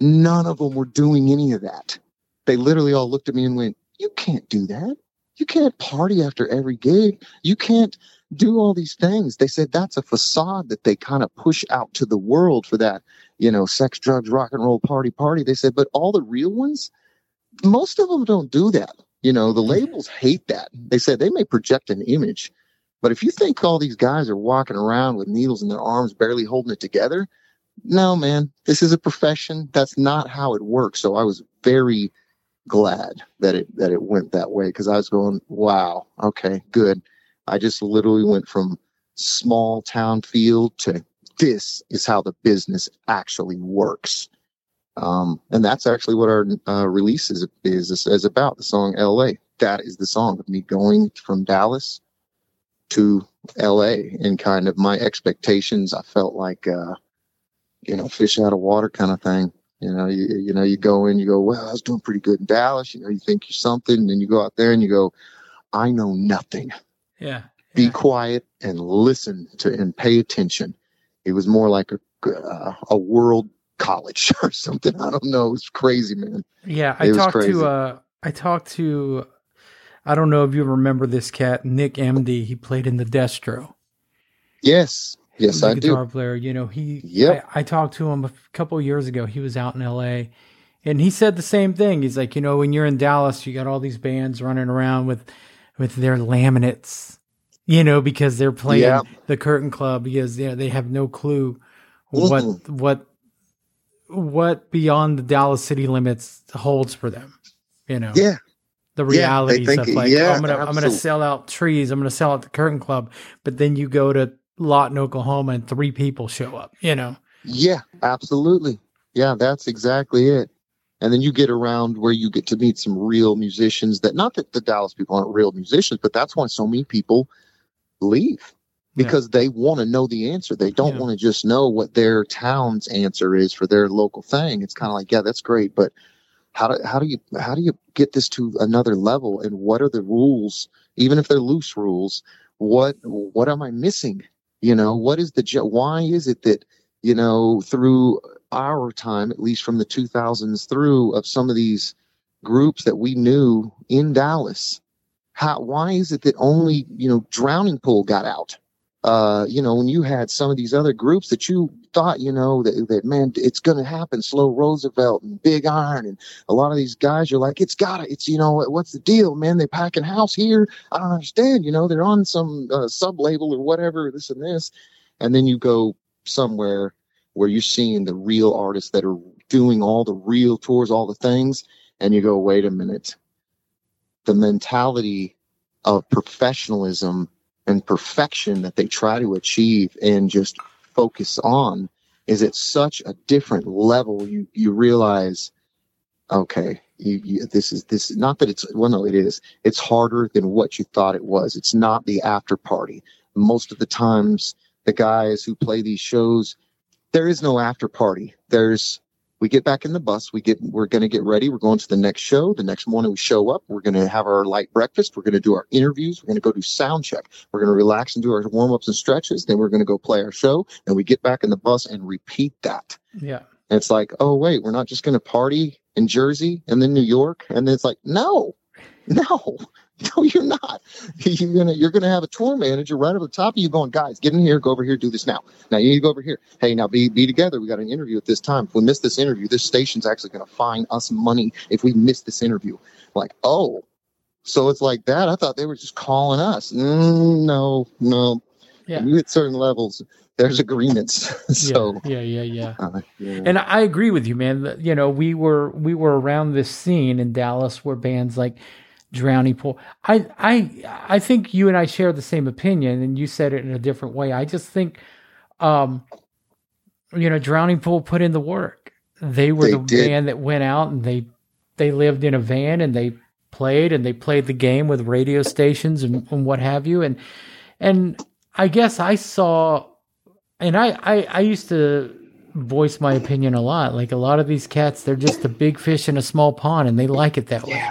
[SPEAKER 2] none of them were doing any of that. They literally all looked at me and went, You can't do that. You can't party after every gig. You can't do all these things. They said that's a facade that they kind of push out to the world for that, you know, sex, drugs, rock and roll, party, party. They said, but all the real ones, most of them don't do that. You know, the hmm. labels hate that. They said they may project an image, but if you think all these guys are walking around with needles in their arms, barely holding it together, no, man, this is a profession. That's not how it works. So I was very glad that it that it went that way because I was going, wow, okay, good. I just literally went from small town feel to this is how the business actually works. Um, and that's actually what our uh, release is, is is about. The song "L.A." That is the song of me going from Dallas to L.A. and kind of my expectations. I felt like, uh, you know, fish out of water kind of thing. You know, you you know, you go in, you go, well, I was doing pretty good in Dallas. You know, you think you're something, and then you go out there and you go, I know nothing
[SPEAKER 1] Yeah.
[SPEAKER 2] be quiet and listen to and pay attention. It was more like a uh, a world college <laughs> or something. I don't know. It's crazy, man.
[SPEAKER 1] Yeah, I
[SPEAKER 2] It
[SPEAKER 1] talked to uh I talked to I don't know if you remember this cat, Nick MD. He played in the Destro.
[SPEAKER 2] Yes, yes, I do.
[SPEAKER 1] guitar player. You know, he
[SPEAKER 2] Yep.
[SPEAKER 1] I, I talked to him a couple of years ago. He was out in LA and he said the same thing. He's like, you know, when you're in Dallas, you got all these bands running around with with their laminates, you know, because they're playing
[SPEAKER 2] Yeah.
[SPEAKER 1] the Curtain Club because you know, they have no clue what
[SPEAKER 2] Mhm.
[SPEAKER 1] what what beyond the Dallas city limits holds for them. You know,
[SPEAKER 2] Yeah,
[SPEAKER 1] the
[SPEAKER 2] Yeah,
[SPEAKER 1] realities
[SPEAKER 2] think
[SPEAKER 1] of like
[SPEAKER 2] yeah,
[SPEAKER 1] oh, I'm gonna I'm gonna sell out trees, I'm gonna sell out the Curtain Club, but then you go to Lawton, Oklahoma, and three people show up. You know,
[SPEAKER 2] yeah, absolutely. Yeah, that's exactly it. And then you get around where you get to meet some real musicians that not that the Dallas people aren't real musicians, but that's why so many people leave
[SPEAKER 1] Yeah.
[SPEAKER 2] because they want to know the answer. They don't
[SPEAKER 1] Yeah.
[SPEAKER 2] want to just know what their town's answer is for their local thing. It's kind of like, yeah, that's great, but how do how do you how do you get this to another level? And what are the rules, even if they're loose rules? What what am I missing? You know, what is the why is it that you know through our time, at least from the 2000s through, of some of these groups that we knew in Dallas, how why is it that only you know Drowning Pool got out? Uh, you know, when you had some of these other groups that you thought, you know, that, that man, it's going to happen. Slow Roosevelt and Big Iron and a lot of these guys, you're like, it's gotta, it's, you know, what's the deal, man? They packing house here. I don't understand. You know, they're on some uh, sub label or whatever, this and this. And then you go somewhere where you're seeing the real artists that are doing all the real tours, all the things. And you go, wait a minute. The mentality of professionalism and perfection that they try to achieve and just focus on is at such a different level. You, you realize, okay, you, you, this is this not that it's well, no, it is. It's harder than what you thought it was. It's not the after party. Most of the times, the guys who play these shows, there is no after party. There's we get back in the bus. We get we're going to get ready. We're going to the next show. The next morning we show up. We're going to have our light breakfast. We're going to do our interviews. We're going to go do sound check. We're going to relax and do our warm ups and stretches. Then we're going to go play our show. And we get back in the bus and repeat that.
[SPEAKER 1] yeah,
[SPEAKER 2] And it's like, oh wait, we're not just going to party in Jersey and then New York. And then it's like, no, <laughs> no, no, you're not. You're gonna you're gonna have a tour manager right over the top of you going, guys, get in here, go over here, do this now. Now you need to go over here. Hey, now be be together. We got an interview at this time. If we miss this interview, this station's actually gonna fine us money if we miss this interview. Like, oh. So it's like that. I thought they were just calling us. Mm, no, no.
[SPEAKER 1] Yeah.
[SPEAKER 2] You hit certain levels, there's agreements. <laughs> so
[SPEAKER 1] yeah, yeah, yeah.
[SPEAKER 2] uh, yeah.
[SPEAKER 1] And I agree with you, man. You know, we were we were around this scene in Dallas where bands like Drowning Pool. I I I think you and I share the same opinion, and you said it in a different way. I just think, um, you know, Drowning Pool put in the work. They were
[SPEAKER 2] They
[SPEAKER 1] the
[SPEAKER 2] did.
[SPEAKER 1] band that went out and they they lived in a van and they played and they played the game with radio stations and, and what have you. And and I guess I saw, and I I, I used to voice my opinion a lot. Like a lot of these cats, they're just a big fish in a small pond, and they like it that way.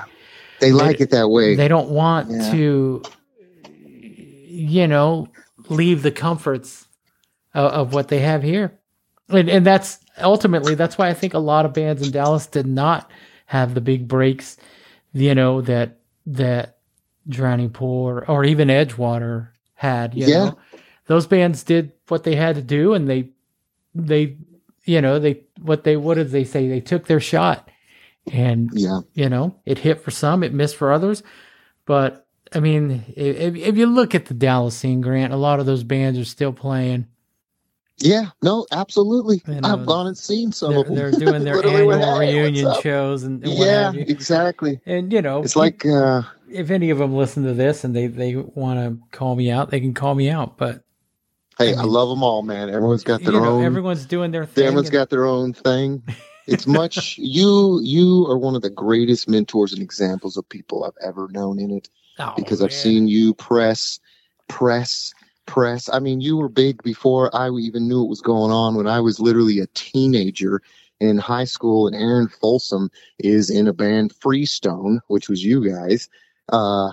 [SPEAKER 2] They like it that way.
[SPEAKER 1] They don't want
[SPEAKER 2] Yeah.
[SPEAKER 1] to, you know, leave the comforts of, of what they have here, and and that's ultimately that's why I think a lot of bands in Dallas did not have the big breaks, you know that that Drowning Pool or, or even Edgewater had. You
[SPEAKER 2] Yeah.
[SPEAKER 1] know, those bands did what they had to do, and they they you know they what they what did they say they took their shot, and
[SPEAKER 2] yeah,
[SPEAKER 1] you know it hit for some it missed for others but i mean if, if you look at the dallas scene grant a lot of those bands are still playing
[SPEAKER 2] yeah. No, absolutely.
[SPEAKER 1] You know,
[SPEAKER 2] I've gone and seen some
[SPEAKER 1] they're,
[SPEAKER 2] of them.
[SPEAKER 1] they're doing <laughs> their annual reunion shows and, and
[SPEAKER 2] Yeah, exactly.
[SPEAKER 1] and you know
[SPEAKER 2] It's like uh,
[SPEAKER 1] if any of them listen to this and they they want to call me out they can call me out but
[SPEAKER 2] hey,
[SPEAKER 1] I
[SPEAKER 2] I, love them all, man. Everyone's got
[SPEAKER 1] you
[SPEAKER 2] their
[SPEAKER 1] know
[SPEAKER 2] own.
[SPEAKER 1] everyone's doing their thing
[SPEAKER 2] Everyone's
[SPEAKER 1] and-
[SPEAKER 2] got their own thing. <laughs> It's much <laughs> you. You are one of the greatest mentors and examples of people I've ever known in it.
[SPEAKER 1] Oh,
[SPEAKER 2] because I've seen you press, press, press. I mean, you were big before I even knew what was going on. When I was literally a teenager in high school, and Aaron Folsom is in a band Freestone, which was you guys. Uh,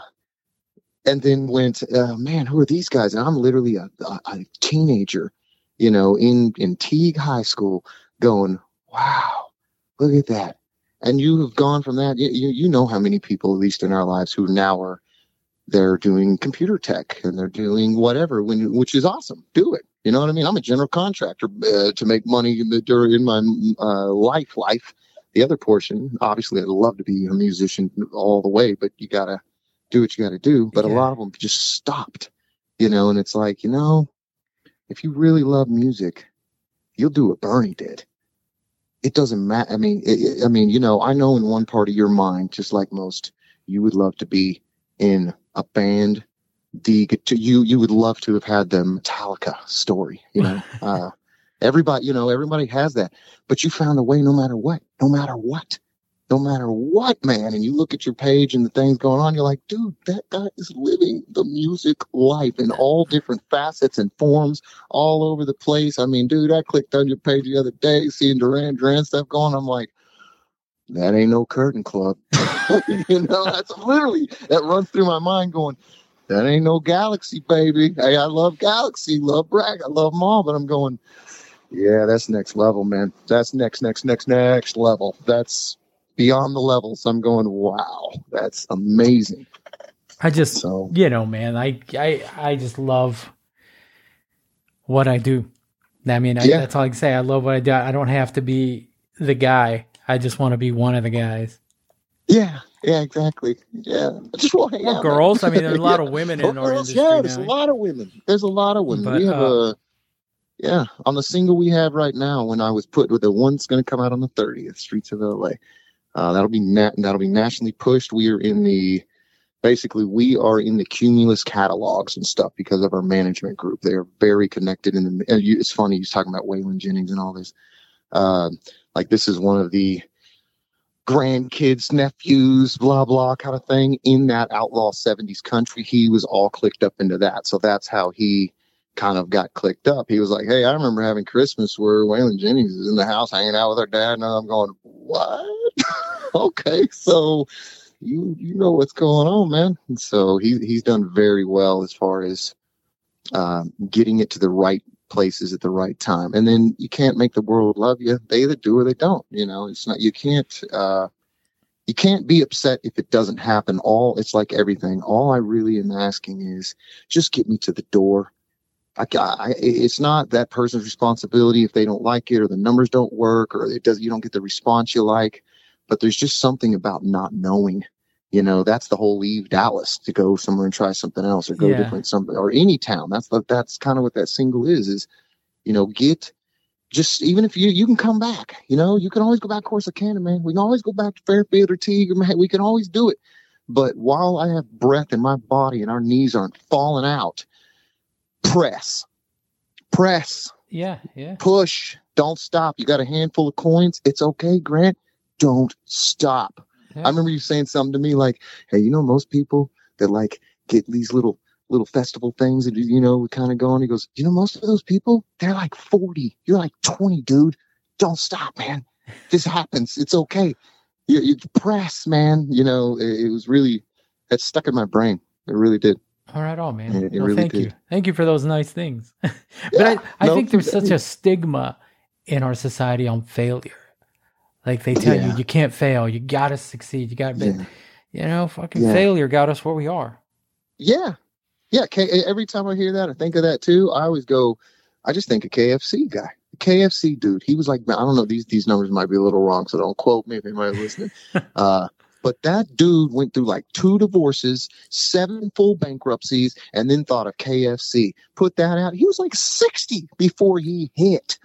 [SPEAKER 2] and then went, uh, man, who are these guys? And I'm literally a, a, a teenager, you know, in in Teague High School, going, wow, look at that. And you have gone from that. You, you, you know how many people, at least in our lives, who now are they're doing computer tech and they're doing whatever, when which is awesome. Do it. You know what I mean? I'm a general contractor uh, to make money in the during my uh, life. Life. The other portion, obviously, I'd love to be a musician all the way, but you gotta do what you gotta do. But
[SPEAKER 1] Yeah.
[SPEAKER 2] a lot of them just stopped. You know, and it's like, you know, if you really love music, you'll do what Bernie did. It doesn't matter. I mean, it, I mean, you know, I know in one part of your mind, just like most, you would love to be in a band. The you, you would love to have had the Metallica story. You know, <laughs> uh, everybody, you know, everybody has that. But you found a way, no matter what, no matter what, no matter what, man. And you look at your page and the things going on, you're like, dude, that guy is living the music life in all different facets and forms all over the place. I mean, dude, I clicked on your page the other day, seeing Duran Duran stuff going. I'm like, that ain't no curtain club. <laughs> you know, <laughs> that's literally that runs through my mind going, that ain't no galaxy, baby. Hey, I love Galaxy, love Bragg, I love them all, but I'm going, yeah, that's next level, man. That's next, next, next, next level. That's beyond the levels. I'm going, wow, that's amazing.
[SPEAKER 1] i just
[SPEAKER 2] So
[SPEAKER 1] you know man i i i just love what i do i mean I,
[SPEAKER 2] Yeah.
[SPEAKER 1] that's all i can say i love what i do i don't have to be the guy i just want to be one of the guys
[SPEAKER 2] yeah, yeah, exactly. Yeah, I just want to out,
[SPEAKER 1] girls. I mean, there's a lot <laughs>
[SPEAKER 2] Yeah.
[SPEAKER 1] of women in our
[SPEAKER 2] girls,
[SPEAKER 1] industry
[SPEAKER 2] yeah, there's
[SPEAKER 1] now.
[SPEAKER 2] a lot of women. There's a lot of women.
[SPEAKER 1] But,
[SPEAKER 2] we have
[SPEAKER 1] uh,
[SPEAKER 2] a yeah on the single we have right now. When I was put with the one's going to come out on the 30th, Streets of LA. Uh, that'll be na- that'll be nationally pushed. We are in the basically we are in the Cumulus catalogs and stuff because of our management group. They are very connected. In the and you, it's funny he's talking about Waylon Jennings and all this. Uh, like this is one of the grandkids, nephews, blah blah kind of thing in that outlaw 70s country. He was all clicked up into that. So that's how he kind of got clicked up. He was like, Hey, I remember having Christmas where Waylon Jennings is in the house hanging out with our dad, and I'm going, What? <laughs> okay, so you you know what's going on, man. And so he he's done very well as far as um, getting it to the right places at the right time. And then you can't make the world love you. They either do or they don't. You know, it's not you can't uh you can't be upset if it doesn't happen. All it's like everything. All I really am asking is just get me to the door. I, I, it's not that person's responsibility if they don't like it or the numbers don't work or it does you don't get the response you like. But there's just something about not knowing You know, that's the whole leave Dallas to go somewhere and try something else or go
[SPEAKER 1] Yeah.
[SPEAKER 2] different something or any town. That's the, that's kind of what that single is, is, you know, get just even if you you can come back, you know, you can always go back Corsicana, man. We can always go back to Fairfield or Teague. man. We can always do it. But while I have breath in my body and our knees aren't falling out, press, press,
[SPEAKER 1] Yeah, yeah.
[SPEAKER 2] push, don't stop. You got a handful of coins. It's okay, Grant. Don't stop. I remember you saying something to me like, "Hey, you know, most people that like get these little little festival things that you know we kind of go on." He goes, "You know, most of those people they're like forty. You're like twenty, dude. Don't stop, man. This happens. It's okay. You, you press, man. You know, it, it was really that stuck in my brain. It really did.
[SPEAKER 1] All right, on man.
[SPEAKER 2] It
[SPEAKER 1] well,
[SPEAKER 2] really
[SPEAKER 1] thank
[SPEAKER 2] did.
[SPEAKER 1] you, thank you for those nice things. <laughs> but
[SPEAKER 2] Yeah,
[SPEAKER 1] I, I
[SPEAKER 2] no,
[SPEAKER 1] think there's such a stigma in our society on failure. Like they tell you,
[SPEAKER 2] Yeah.
[SPEAKER 1] you can't fail. You gotta succeed. You gotta, be,
[SPEAKER 2] Yeah.
[SPEAKER 1] you know, fucking
[SPEAKER 2] Yeah.
[SPEAKER 1] failure got us where we are.
[SPEAKER 2] Yeah. Yeah. K- every time I hear that, I think of that too. I always go, I just think of KFC guy. KFC dude. He was like, I don't know, these, these numbers might be a little wrong, so don't quote me if anybody's listening. <laughs> uh, but that dude went through like two divorces, seven full bankruptcies, and then thought of KFC. Put that out. He was like 60 before he hit,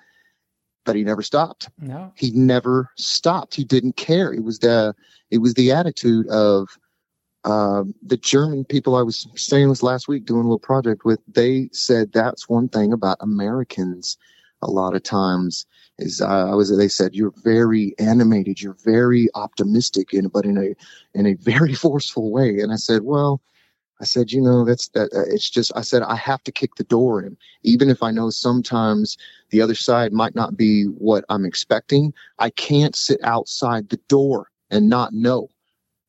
[SPEAKER 2] but he never stopped
[SPEAKER 1] No,
[SPEAKER 2] he never stopped. He didn't care. It was the it was the attitude of um, the German people I was saying this last week doing a little project with. They said that's one thing about Americans. A lot of times is uh, I was they said you're very animated, you're very optimistic, in but in a in a very <laughs> forceful way. And I said, well. I said, you know, that's that. Uh, it's just. I said I have to kick the door in, even if I know sometimes the other side might not be what I'm expecting. I can't sit outside the door and not know.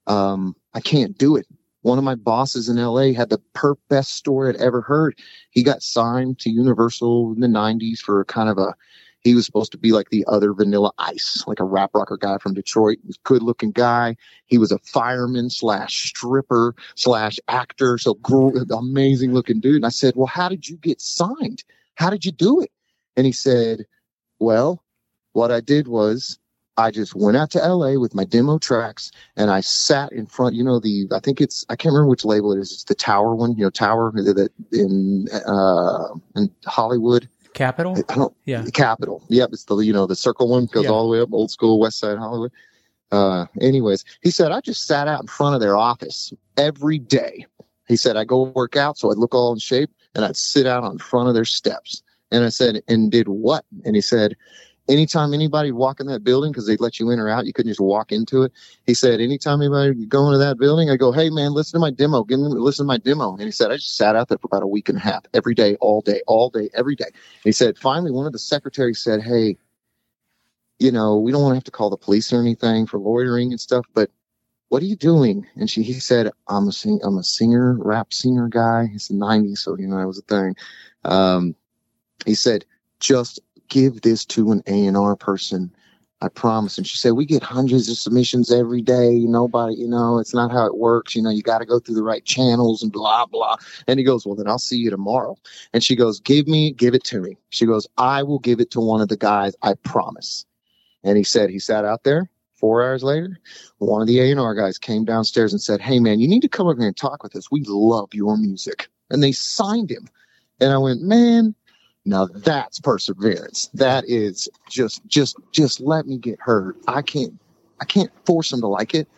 [SPEAKER 2] Um, I can't do it. One of my bosses in LA had the per best story I'd ever heard. He got signed to Universal in the 90s for kind of a, he was supposed to be like the other vanilla ice, like a rap rocker guy from Detroit. Good looking guy. He was a fireman slash stripper slash actor. So amazing looking dude. And I said, well, how did you get signed? How did you do it? And he said, well, what I did was I just went out to LA with my demo tracks and I sat in front, you know, the, I think it's, I can't remember which label it is. It's the Tower one, you know, Tower that in, uh, in Hollywood.
[SPEAKER 1] Capital. Yeah.
[SPEAKER 2] the Capitol. Yep. It's the, you know, the circle one goes
[SPEAKER 1] Yeah.
[SPEAKER 2] all the way up old school West Side Hollywood. Uh, anyways, he said, I just sat out in front of their office every day. He said, I go work out so I'd look all in shape and I'd sit out on front of their steps. And I said, and did what? And he said, anytime anybody walk in that building, because they'd let you in or out, you couldn't just walk into it. He said, anytime anybody go into that building, I go, hey man, listen to my demo. Listen to my demo. And he said, I just sat out there for about a week and a half, every day, all day, all day, every day. And he said, finally, one of the secretaries said, hey, you know, we don't want to have to call the police or anything for loitering and stuff, but what are you doing? And she, he said, I'm a sing, I'm a singer, rap singer guy. It's the '90s, so you know that was a thing. Um, he said, just give this to an A and R person. I promise. And she said, we get hundreds of submissions every day. Nobody, you know, it's not how it works. You know, you got to go through the right channels and blah, blah. And he goes, well, then I'll see you tomorrow. And she goes, give me, give it to me. She goes, I will give it to one of the guys. I promise. And he said, he sat out there. Four hours later, one of the A&R guys came downstairs and said, Hey man, you need to come over here and talk with us. We love your music. And they signed him. And I went, man, now that's perseverance. That is just, just, just let me get heard. I can't, I can't force them to like it,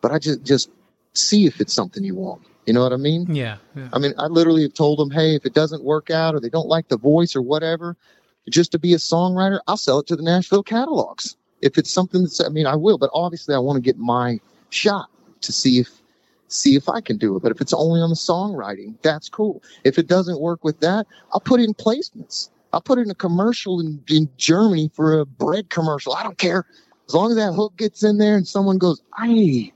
[SPEAKER 2] but I just, just see if it's something you want. You know what I mean?
[SPEAKER 1] Yeah. yeah.
[SPEAKER 2] I mean, I literally have told them, hey, if it doesn't work out or they don't like the voice or whatever, just to be a songwriter, I'll sell it to the Nashville catalogs. If it's something that's, I mean, I will, but obviously I want to get my shot to see if, see if I can do it. But if it's only on the songwriting, that's cool. If it doesn't work with that, I'll put in placements. I'll put in a commercial in, in Germany for a bread commercial. I don't care. As long as that hook gets in there and someone goes, hey,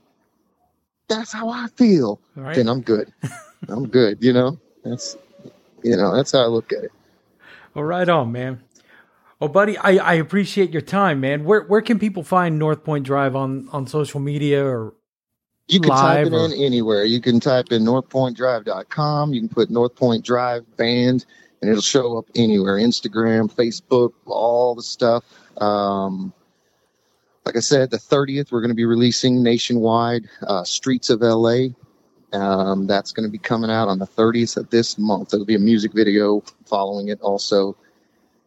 [SPEAKER 2] that's how I feel
[SPEAKER 1] right.
[SPEAKER 2] then I'm good. <laughs> I'm good. You know, that's you know that's how I look at it.
[SPEAKER 1] Well, right on, man. Well, buddy, I, I appreciate your time, man. Where where can people find North Point Drive on on social media or
[SPEAKER 2] You can type it
[SPEAKER 1] or-
[SPEAKER 2] in anywhere. You can type in northpointdrive.com. You can put North Point Drive Band, and it'll show up anywhere. Instagram, Facebook, all the stuff. Um, like I said, the 30th, we're going to be releasing nationwide uh, Streets of LA. Um, that's going to be coming out on the 30th of this month. There'll be a music video following it also.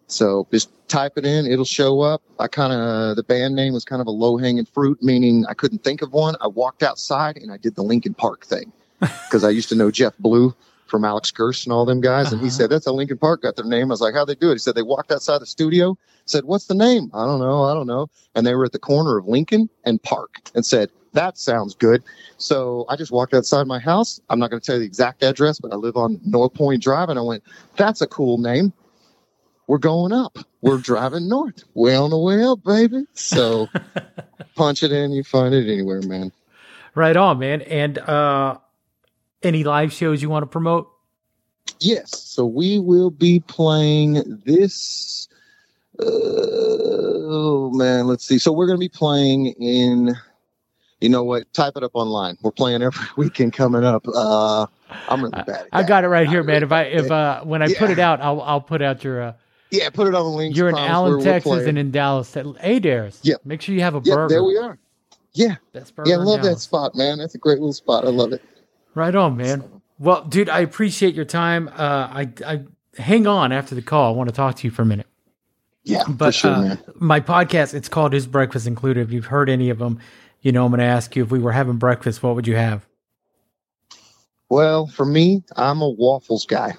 [SPEAKER 2] So just type it in, it'll show up. I kind of, the band name was kind of a low hanging fruit, meaning I couldn't think of one. I walked outside and I did the Linkin Park thing <laughs> because I used to know Jeff Blue from Alex Kirst and all them guys. And he
[SPEAKER 1] Uh-huh.
[SPEAKER 2] said, that's how Linkin Park got their name. I was like, how'd they do it? He said, they walked outside the studio, said, what's the name? I don't know. I don't know. And they were at the corner of Lincoln and Park and said, that sounds good. So I just walked outside my house. I'm not going to tell you the exact address, but I live on North Point Drive. And I went, that's a cool name. We're going up. We're driving north. Way on the way up, baby. So <laughs> punch it in. You find it anywhere, man.
[SPEAKER 1] Right on, man. And uh, any live shows you want to promote?
[SPEAKER 2] Yes. So we will be playing this. Uh, oh man, let's see. So we're going to be playing in. You know what? Type it up online. We're playing every <laughs> weekend coming up. Uh, I'm really bad. At
[SPEAKER 1] I got it right here, man. If I if uh when I put it out, I'll I'll put out your uh,
[SPEAKER 2] Yeah, put it on the link.
[SPEAKER 1] you're in Allen, Texas, and in Dallas. Adair's.
[SPEAKER 2] Yeah.
[SPEAKER 1] Make sure you have a
[SPEAKER 2] yeah,
[SPEAKER 1] burger.
[SPEAKER 2] there we are. Yeah,
[SPEAKER 1] Best burger
[SPEAKER 2] yeah, I love that spot, man. That's a great little spot. I love it.
[SPEAKER 1] Right on, man. Well, dude, I appreciate your time. Uh, I I hang on after the call. I want to talk to you for a minute.
[SPEAKER 2] Yeah,
[SPEAKER 1] But
[SPEAKER 2] for sure,
[SPEAKER 1] uh,
[SPEAKER 2] man.
[SPEAKER 1] my podcast, it's called Is Breakfast Included? If you've heard any of them, you know I'm going to ask you if we were having breakfast, what would you have?
[SPEAKER 2] Well, for me, I'm a waffles guy.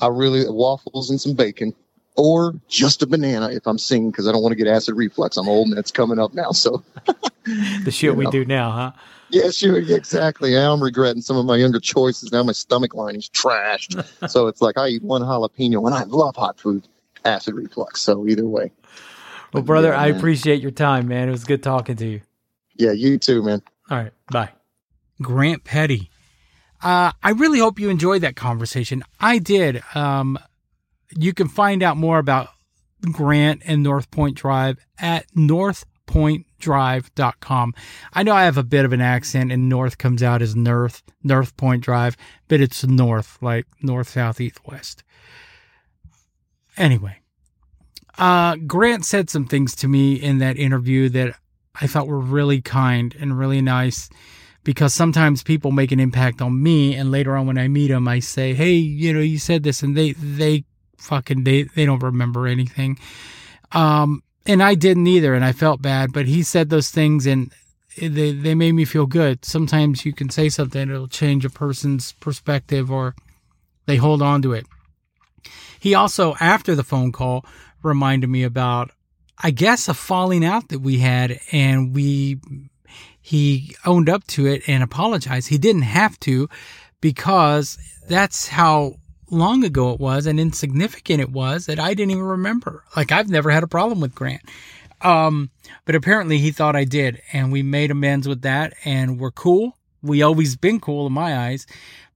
[SPEAKER 2] I really waffles and some bacon, or just a banana if I'm singing because I don't want to get acid reflux. I'm old and that's coming up now. So <laughs>
[SPEAKER 1] The shit we
[SPEAKER 2] know.
[SPEAKER 1] do now, huh?
[SPEAKER 2] yeah, sure, exactly. Now I'm regretting some of my younger choices. Now my stomach lining's trashed. <laughs> so it's like I eat one jalapeno and I love hot food. Acid reflux. So either way,
[SPEAKER 1] Well, brother,
[SPEAKER 2] Yeah,
[SPEAKER 1] I appreciate your time, man. It was good talking to you.
[SPEAKER 2] yeah, you too, man.
[SPEAKER 1] All right. Bye. Grant Petty. Uh, I really hope you enjoyed that conversation. I did. Um, you can find out more about Grant and North Point Drive at northpointdrive.com. I know I have a bit of an accent and North comes out as North, North Point Drive, but it's North, like North, South, East, West. Anyway, uh, Grant said some things to me in that interview that I thought were really kind and really nice because sometimes people make an impact on me and later on when I meet them I say, "Hey, you know, you said this," and they they fucking they they don't remember anything. Um and I didn't either and I felt bad, but he said those things and they they made me feel good. Sometimes you can say something it'll change a person's perspective or they hold on to it. He also after the phone call reminded me about I guess a falling out that we had and we he owned up to it and apologized. He didn't have to because that's how long ago it was and insignificant it was that I didn't even remember. Like I've never had a problem with Grant. Um, but apparently he thought I did and we made amends with that and we're cool. We always been cool in my eyes.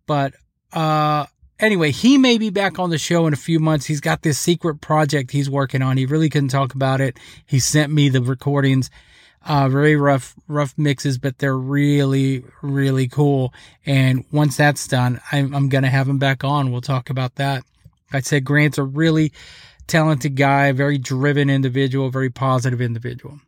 [SPEAKER 1] But uh anyway, he may be back on the show in a few months. He's got this secret project he's working on. He really couldn't talk about it. He sent me the recordings uh, very rough, rough mixes, but they're really, really cool. And once that's done, I'm, I'm going to have him back on. We'll talk about that. I said Grant's a really talented guy, very driven individual, very positive individual.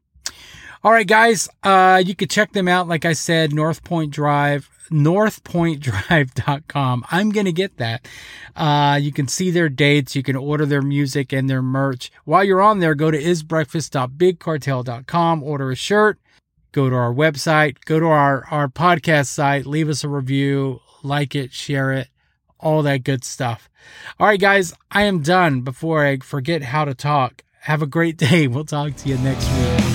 [SPEAKER 1] All right, guys, uh, you can check them out. Like I said, North Point Drive, northpointdrive.com. I'm going to get that. Uh, you can see their dates. You can order their music and their merch. While you're on there, go to isbreakfast.bigcartel.com, order a shirt, go to our website, go to our, our podcast site, leave us a review, like it, share it, all that good stuff. All right, guys, I am done before I forget how to talk. Have a great day. We'll talk to you next week.